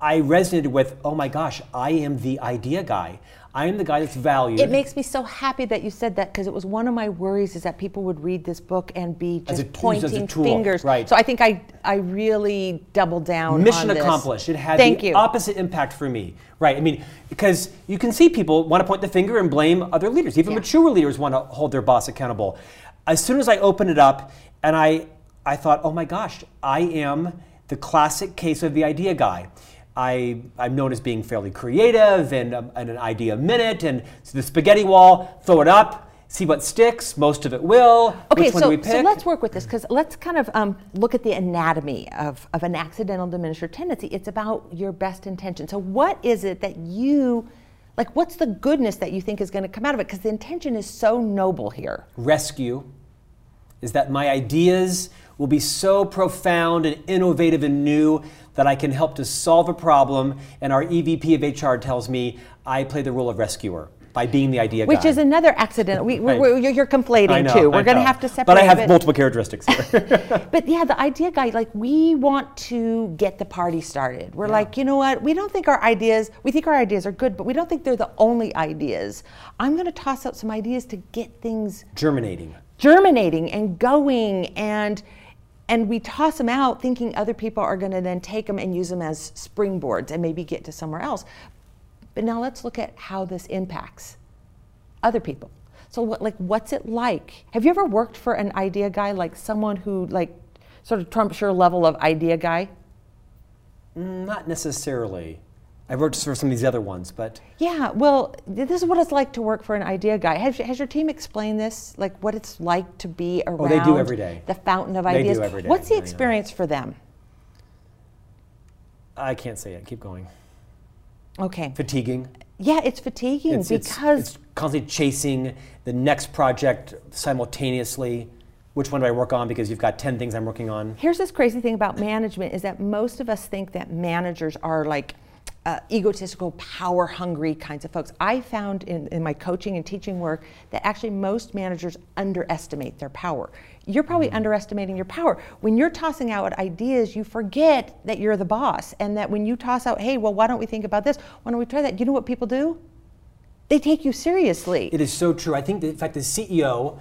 I resonated with, oh my gosh, I am the idea guy. I am the guy that's valued. It makes me so happy that you said that because it was one of my worries is that people would read this book and be just a, pointing fingers. Right. So I think I I really doubled down. Mission accomplished. It had Thank the you. opposite impact for me. Right. I mean, because you can see people want to point the finger and blame other leaders. Even yeah. mature leaders want to hold their boss accountable. As soon as I opened it up and I I thought, oh my gosh, I am the classic case of the idea guy. I, I'm known as being fairly creative and, um, and an idea a minute and so the spaghetti wall, throw it up, see what sticks. Most of it will. Okay, so, do we pick? so let's work with this because let's kind of um, look at the anatomy of, of an accidental diminisher tendency. It's about your best intention. So, what is it that you, like, what's the goodness that you think is going to come out of it? Because the intention is so noble here. rescue is that my ideas will be so profound and innovative and new that I can help to solve a problem. And our EVP of HR tells me I play the role of rescuer by being the idea guy. Which guy. is another accident. We, Right. we're, you're, you're conflating know, too. We're going to have to separate. But I have multiple characteristics here. But yeah, the idea guy, like we want to get the party started. We're like, you know what? We don't think our ideas, we think our ideas are good, but we don't think they're the only ideas. I'm going to toss out some ideas to get things Germinating. germinating and going and and we toss them out thinking other people are going to then take them and use them as springboards and maybe get to somewhere else. But now let's look at how this impacts other people. So what like what's it like? Have you ever worked for an idea guy like someone who like sort of trumps your level of idea guy? Mm, not necessarily. I've worked for some of these other ones, but Yeah, well, this is what it's like to work for an idea guy. Has, has your team explained this, like what it's like to be around Oh, they do every day. the fountain of They do ideas? every day, What's the experience for them? I can't say it. Keep going. Okay. Fatiguing. Yeah, it's fatiguing It's, it's, because it's constantly chasing the next project simultaneously. Which one do I work on? Because you've got 10 things I'm working on. here's this crazy thing about management is that most of us think that managers are like uh, egotistical, power hungry kinds of folks. I found in, in my coaching and teaching work that actually most managers underestimate their power. You're probably underestimating your power. When you're tossing out ideas, you forget that you're the boss and that when you toss out, hey, well, why don't we think about this? Why don't we try that? You know what people do? They take you seriously. It is so true. I think, that, in fact, the CEO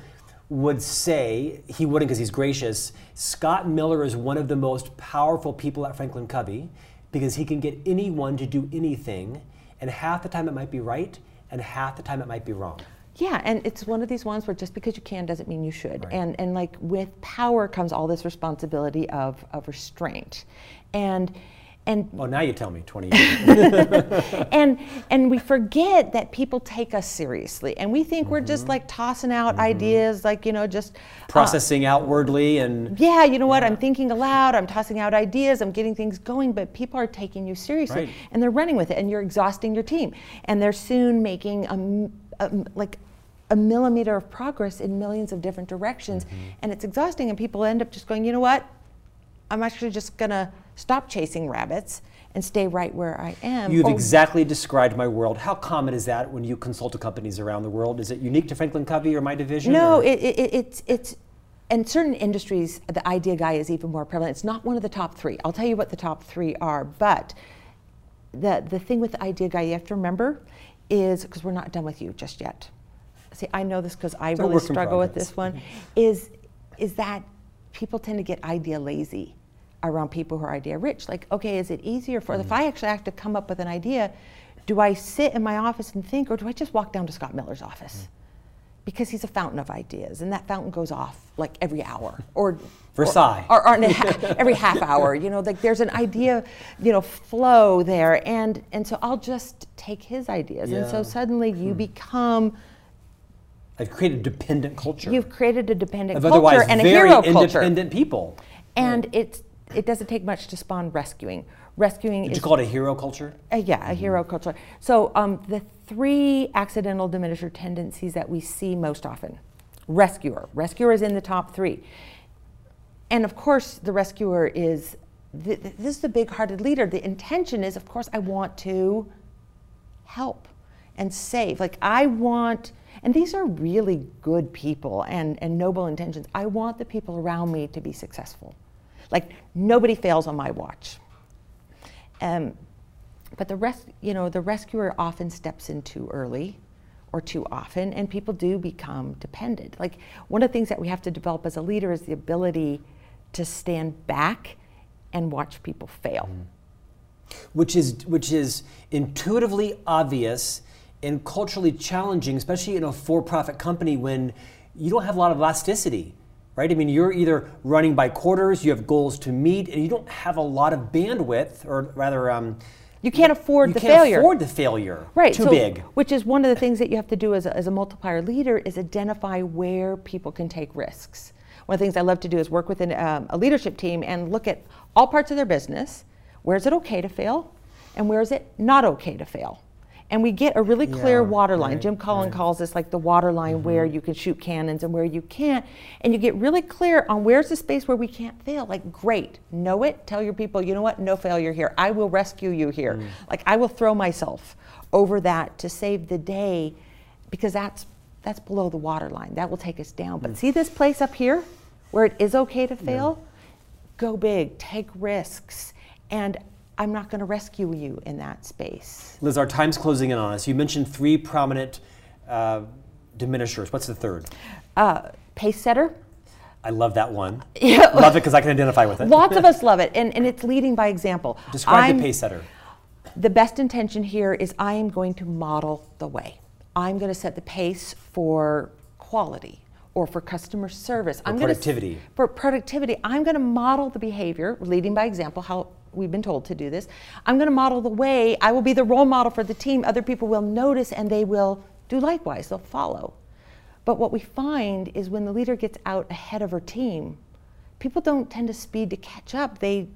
would say, he wouldn't because he's gracious, Scott Miller is one of the most powerful people at Franklin Covey because he can get anyone to do anything, and half the time it might be right, and half the time it might be wrong. Yeah, and it's one of these ones where just because you can doesn't mean you should. And and like with power comes all this responsibility of of restraint. And and Oh, now you tell me, 20 years. and and we forget that people take us seriously and we think we're just like tossing out ideas like you know just uh, Processing outwardly and yeah, you know what? I'm thinking aloud. I'm tossing out ideas. I'm getting things going, but people are taking you seriously, Right. and they're running with it, and you're exhausting your team, and they're soon making a, a like a millimeter of progress in millions of different directions, Mm-hmm. and it's exhausting, and people end up just going, you know what? I'm actually just gonna stop chasing rabbits and stay right where I am. You've Or- exactly described my world. How common is that when you consult to companies around the world? Is it unique to Franklin Covey or my division? No, it, it, it- it's it's in certain industries the idea guy is even more prevalent. It's not one of the top three. I'll tell you what the top three are, but the the thing with the idea guy you have to remember is because we're not done with you just yet. See, I know this because I really struggle with this one. Is is that people tend to get idea lazy around people who are idea rich. Like, okay, is it easier for if mm. I actually have to come up with an idea, do I sit in my office and think, or do I just walk down to Scott Miller's office? Mm. Because he's a fountain of ideas, and that fountain goes off like every hour, or Versailles. or, or, or every half hour. You know, like there's an idea, you know, flow there, and and so I'll just take his ideas, and so suddenly you hmm. become I've created a dependent culture you've created a dependent of culture otherwise and a hero culture, independent people. and it's it doesn't take much to spawn rescuing. Rescuing Did is you call it a hero culture? Uh, yeah, a hero culture. So um, the three accidental diminisher tendencies that we see most often: rescuer. Rescuer is in the top three, and of course, the rescuer is th- th- this is the big-hearted leader. The intention is, of course, I want to help and save. Like I want, and these are really good people and, and noble intentions. I want the people around me to be successful. Like nobody fails on my watch. Um, but the res- you know, the rescuer often steps in too early or too often, and people do become dependent. Like one of the things that we have to develop as a leader is the ability to stand back and watch people fail. which is which is intuitively obvious and culturally challenging, especially in a for-profit company when you don't have a lot of elasticity, right? I mean, you're either running by quarters, you have goals to meet, and you don't have a lot of bandwidth, or rather, um, You can't afford you the can't failure. afford the failure. Right. Too so- big. Which is one of the things that you have to do as a, as a multiplier leader is identify where people can take risks. One of the things I love to do is work with an, um, a leadership team and look at all parts of their business. Where is it okay to fail? And where is it not okay to fail? And we get a really clear Yeah, water line. right, Jim Collins right. Mm-hmm. calls this like the water line where you can shoot cannons and where you can't. And you get really clear on where's the space where we can't fail. Like, great, know it, tell your people, you know what, no failure here. I will rescue you here. Mm. Like, I will throw myself over that to save the day because that's, that's below the water line. That will take us down. Mm. But see this place up here where it is okay to fail? Go big, take risks. And I'm not going to rescue you in that space. Liz, our time's closing in on us. You mentioned three prominent uh, diminishers. What's the third? Uh, pace setter. I love that one. Yeah. love it because I can identify with it. Lots of us love it, and, and it's leading by example. Describe I'm- the pace setter. The best intention here is I am going to model the way. I'm going to set the pace for quality or for customer service. I'm gonna productivity. for productivity, I'm going to model the behavior, leading by example, how we've been told to do this. I'm going to model the way. I will be the role model for the team. Other people will notice and they will do likewise. They'll follow. But what we find is when the leader gets out ahead of her team, people don't tend to speed to catch up. They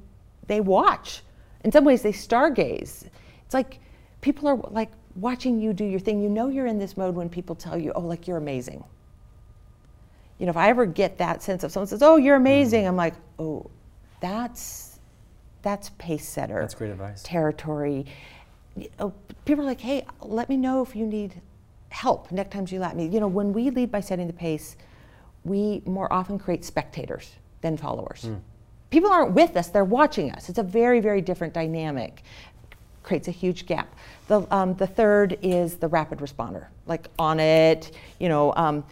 they watch. In some ways, they stargaze. It's like people are like watching you do your thing. You know you're in this mode when people tell you, "Oh, like you're amazing." You know, if I ever get that sense of someone says, "Oh, you're amazing," mm-hmm. I'm like, "Oh, that's that's pace setter." That's great advice. Territory. People are like, "Hey, let me know if you need help next time you let me." You know, when we lead by setting the pace, we more often create spectators than followers. People aren't with us; they're watching us. It's a very, very different dynamic. Creates a huge gap. The um, the third is the rapid responder, like on it. You know. Um,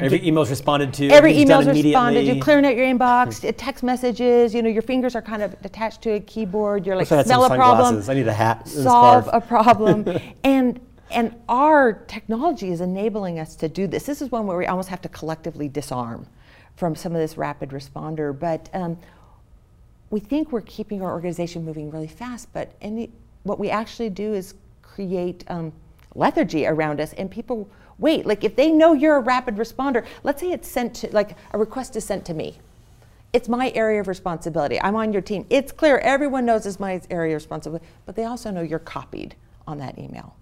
Every email's responded to. Every email's responded. immediately. You're clearing out your inbox. uh, Text messages. You know, your fingers are kind of attached to a keyboard. You're like, smell a problem. I need a hat. solve a problem, and and our technology is enabling us to do this. This is one where we almost have to collectively disarm from some of this rapid responder. But um, we think we're keeping our organization moving really fast, but any, what we actually do is create um, lethargy around us, and people wait. Like if they know you're a rapid responder, let's say it's sent to, like a request is sent to me. It's my area of responsibility. I'm on your team. It's clear. Everyone knows it's my area of responsibility, but they also know you're copied on that email.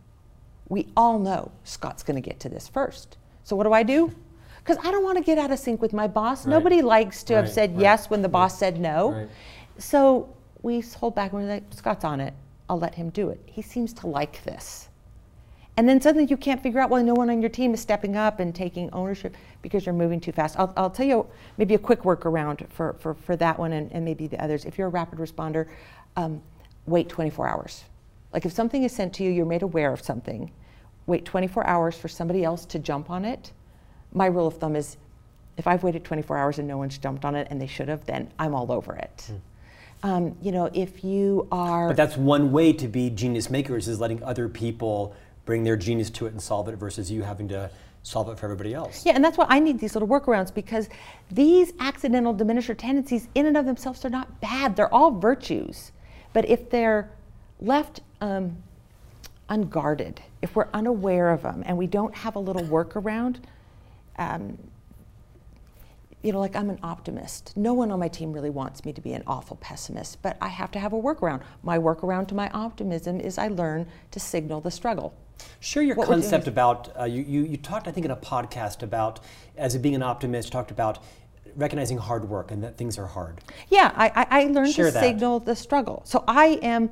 We all know Scott's going to get to this first. So what do I do? Because I don't want to get out of sync with my boss. Right. Nobody likes to have said right, yes when the boss said no. Right. So we hold back and we're like, Scott's on it. I'll let him do it. He seems to like this. And then suddenly you can't figure out, why no one on your team is stepping up and taking ownership because you're moving too fast. I'll, I'll tell you maybe a quick workaround for, for, for that one and, and maybe the others. If you're a rapid responder, um, wait 24 hours. Like if something is sent to you, you're made aware of something, wait 24 hours for somebody else to jump on it. My rule of thumb is if I've waited 24 hours and no one's jumped on it and they should have, then I'm all over it. Um, you know, if you are. But that's one way to be genius makers is letting other people bring their genius to it and solve it versus you having to solve it for everybody else. Yeah, and that's why I need these little workarounds because these accidental diminisher tendencies, in and of themselves, are not bad. They're all virtues. But if they're left um, unguarded, if we're unaware of them and we don't have a little workaround, um, you know, like I'm an optimist. No one on my team really wants me to be an awful pessimist, but I have to have a workaround. My workaround to my optimism is I learn to signal the struggle. Share your What concept is- about uh, you, you. You talked, I think, in a podcast about as being an optimist. You talked about recognizing hard work and that things are hard. Yeah, I, I, I learned Share to that. signal the struggle. So I am,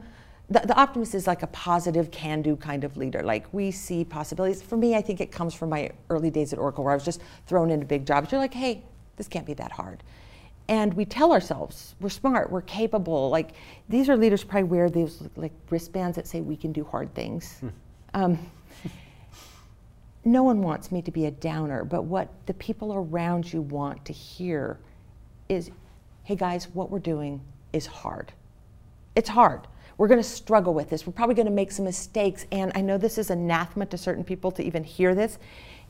the, the optimist is like a positive, can do kind of leader. Like we see possibilities. For me, I think it comes from my early days at Oracle where I was just thrown into big jobs. You're like, hey, this can't be that hard. And we tell ourselves we're smart, we're capable. Like these are leaders probably wear these like wristbands that say we can do hard things. Um, no one wants me to be a downer, but what the people around you want to hear is hey guys, what we're doing is hard. It's hard. We're going to struggle with this. We're probably going to make some mistakes. And I know this is anathema to certain people to even hear this,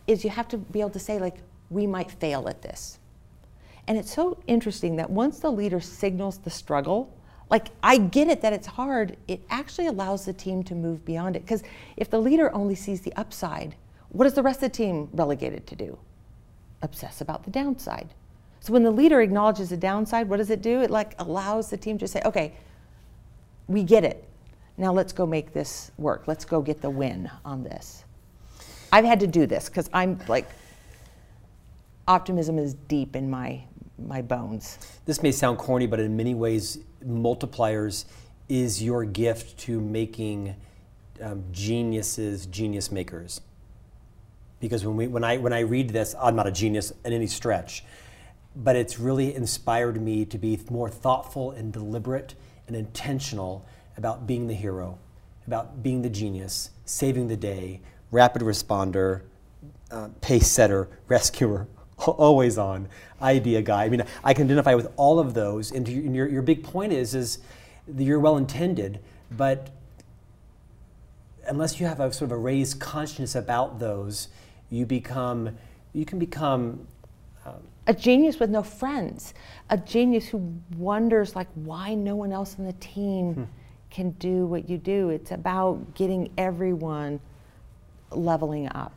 is you have to be able to say, like, we might fail at this. And it's so interesting that once the leader signals the struggle, Like, I get it that it's hard. It actually allows the team to move beyond it. Because if the leader only sees the upside, what is the rest of the team relegated to do? Obsess about the downside. So when the leader acknowledges the downside, what does it do? It like allows the team to say, okay, we get it. Now let's go make this work. Let's go get the win on this. I've had to do this because I'm like, optimism is deep in my my bones. This may sound corny, but in many ways, multipliers is your gift to making um, geniuses genius makers. Because when, we, when, I, when I read this, I'm not a genius in any stretch, but it's really inspired me to be more thoughtful and deliberate and intentional about being the hero, about being the genius, saving the day, rapid responder, uh, pace setter, rescuer, always on idea guy. I mean, I can identify with all of those. And your, your big point is, is you're well intended, but unless you have a sort of a raised consciousness about those, you become, you can become. Um, a genius with no friends, a genius who wonders like why no one else on the team hmm. can do what you do. It's about getting everyone leveling up.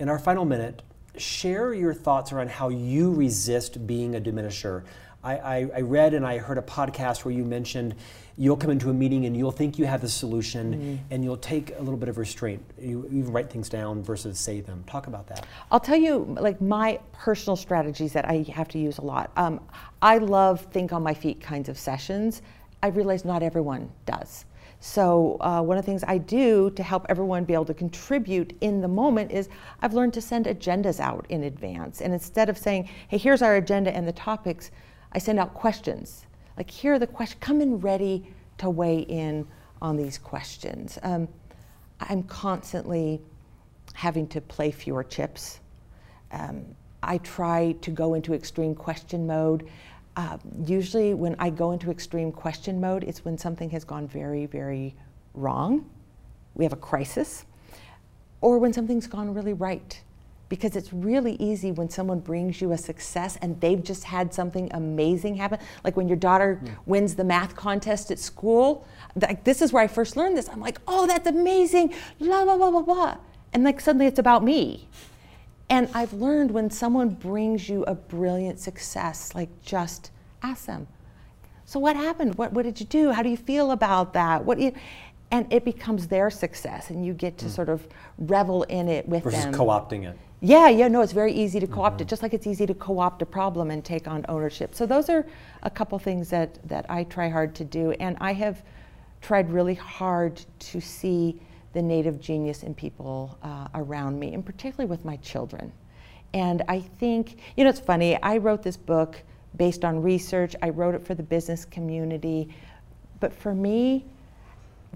In our final minute, share your thoughts around how you resist being a diminisher. I, I, I, read and I heard a podcast where you mentioned you'll come into a meeting and you'll think you have the solution mm-hmm. and you'll take a little bit of restraint. You even write things down versus say them. Talk about that. I'll tell you, like my personal strategies that I have to use a lot. Um, I love think on my feet kinds of sessions. I realize not everyone does. So, uh, one of the things I do to help everyone be able to contribute in the moment is I've learned to send agendas out in advance. And instead of saying, hey, here's our agenda and the topics, I send out questions. Like, here are the questions, come in ready to weigh in on these questions. Um, I'm constantly having to play fewer chips. Um, I try to go into extreme question mode. Uh, usually, when I go into extreme question mode, it's when something has gone very, very wrong. We have a crisis, or when something's gone really right. Because it's really easy when someone brings you a success and they've just had something amazing happen. Like when your daughter mm. wins the math contest at school. Like this is where I first learned this. I'm like, oh, that's amazing. Blah blah blah blah blah. And like suddenly it's about me. And I've learned when someone brings you a brilliant success, like just ask them. So what happened? What, what did you do? How do you feel about that? What you, and it becomes their success, and you get to mm. sort of revel in it with Versus them. Versus co-opting it. Yeah, yeah, no, it's very easy to co-opt mm-hmm. it, just like it's easy to co-opt a problem and take on ownership. So those are a couple things that that I try hard to do, and I have tried really hard to see the native genius in people uh, around me, and particularly with my children. And I think, you know, it's funny, I wrote this book based on research, I wrote it for the business community. But for me,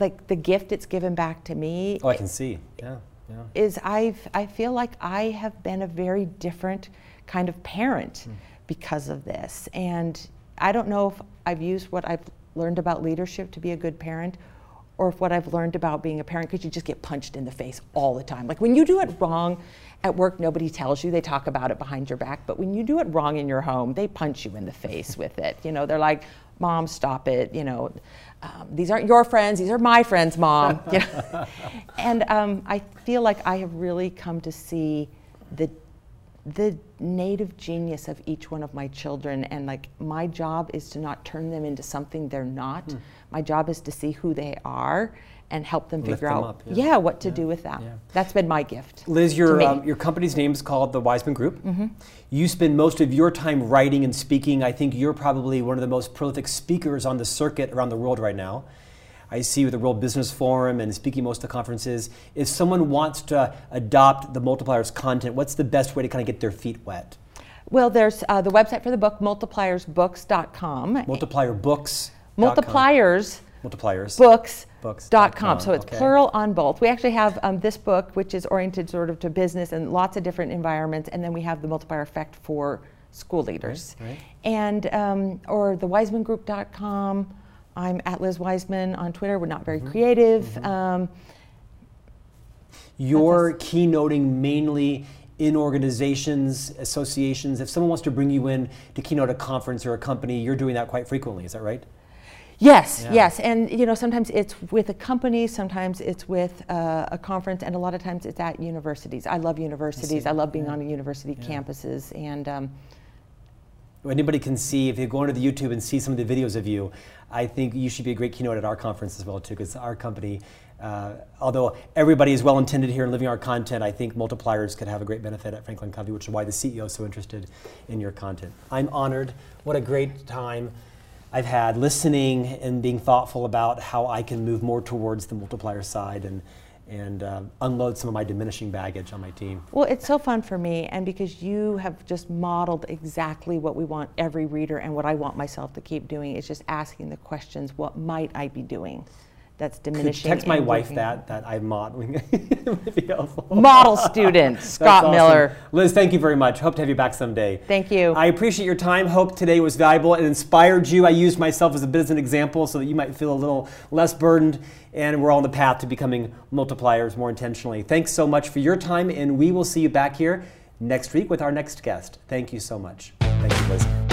like the gift it's given back to me. Oh, I can see. Yeah. Yeah. Is I've I feel like I have been a very different kind of parent mm. because of this. And I don't know if I've used what I've learned about leadership to be a good parent or if what I've learned about being a parent, because you just get punched in the face all the time. Like when you do it wrong at work, nobody tells you, they talk about it behind your back. But when you do it wrong in your home, they punch you in the face with it. You know, they're like, Mom, stop it. You know, um, these aren't your friends, these are my friends, Mom. you know? and um, I feel like I have really come to see the the native genius of each one of my children and like my job is to not turn them into something they're not mm. my job is to see who they are and help them Lift figure them out up, yeah. yeah. what to yeah. do with that yeah. that's been my gift liz your, um, your company's name is called the wiseman group mm-hmm. you spend most of your time writing and speaking i think you're probably one of the most prolific speakers on the circuit around the world right now I see with the World Business Forum and speaking most of the conferences. If someone wants to adopt the multipliers content, what's the best way to kind of get their feet wet? Well, there's uh, the website for the book, multipliersbooks.com. Multiplier books. Multipliers. Multipliers. Books. Books.com. So it's okay. plural on both. We actually have um, this book, which is oriented sort of to business and lots of different environments, and then we have the multiplier effect for school leaders. Right, right. And um, or the WisemanGroup.com. I'm at Liz Wiseman on Twitter. We're not very mm-hmm. creative. Mm-hmm. Um, You're keynoting mainly in organizations, associations. If someone wants to bring you in to keynote a conference or a company, you're doing that quite frequently. Is that right? Yes, Yeah. yes, and you know sometimes it's with a company, sometimes it's with uh, a conference, and a lot of times it's at universities. I love universities. I, love being Yeah. on university Yeah. campuses, and um, Anybody can see, if you go onto the YouTube and see some of the videos of you, I think you should be a great keynote at our conference as well too, because our company, uh, although everybody is well intended here in living our content, I think multipliers could have a great benefit at Franklin Covey, which is why the CEO is so interested in your content. I'm honored. What a great time I've had listening and being thoughtful about how I can move more towards the multiplier side and and uh, unload some of my diminishing baggage on my team. well, it's so fun for me, and because you have just modeled exactly what we want every reader, and what I want myself to keep doing is just asking the questions: What might I be doing? That's Could diminishing. text my wife that that I'm modeling. Would be helpful. Model student Scott awesome. Miller. Liz, thank you very much. Hope to have you back someday. Thank you. I appreciate your time. Hope today was valuable and inspired you. I used myself as a bit as an example so that you might feel a little less burdened. And we're on the path to becoming multipliers more intentionally. Thanks so much for your time, and we will see you back here next week with our next guest. Thank you so much. Thank you, Liz.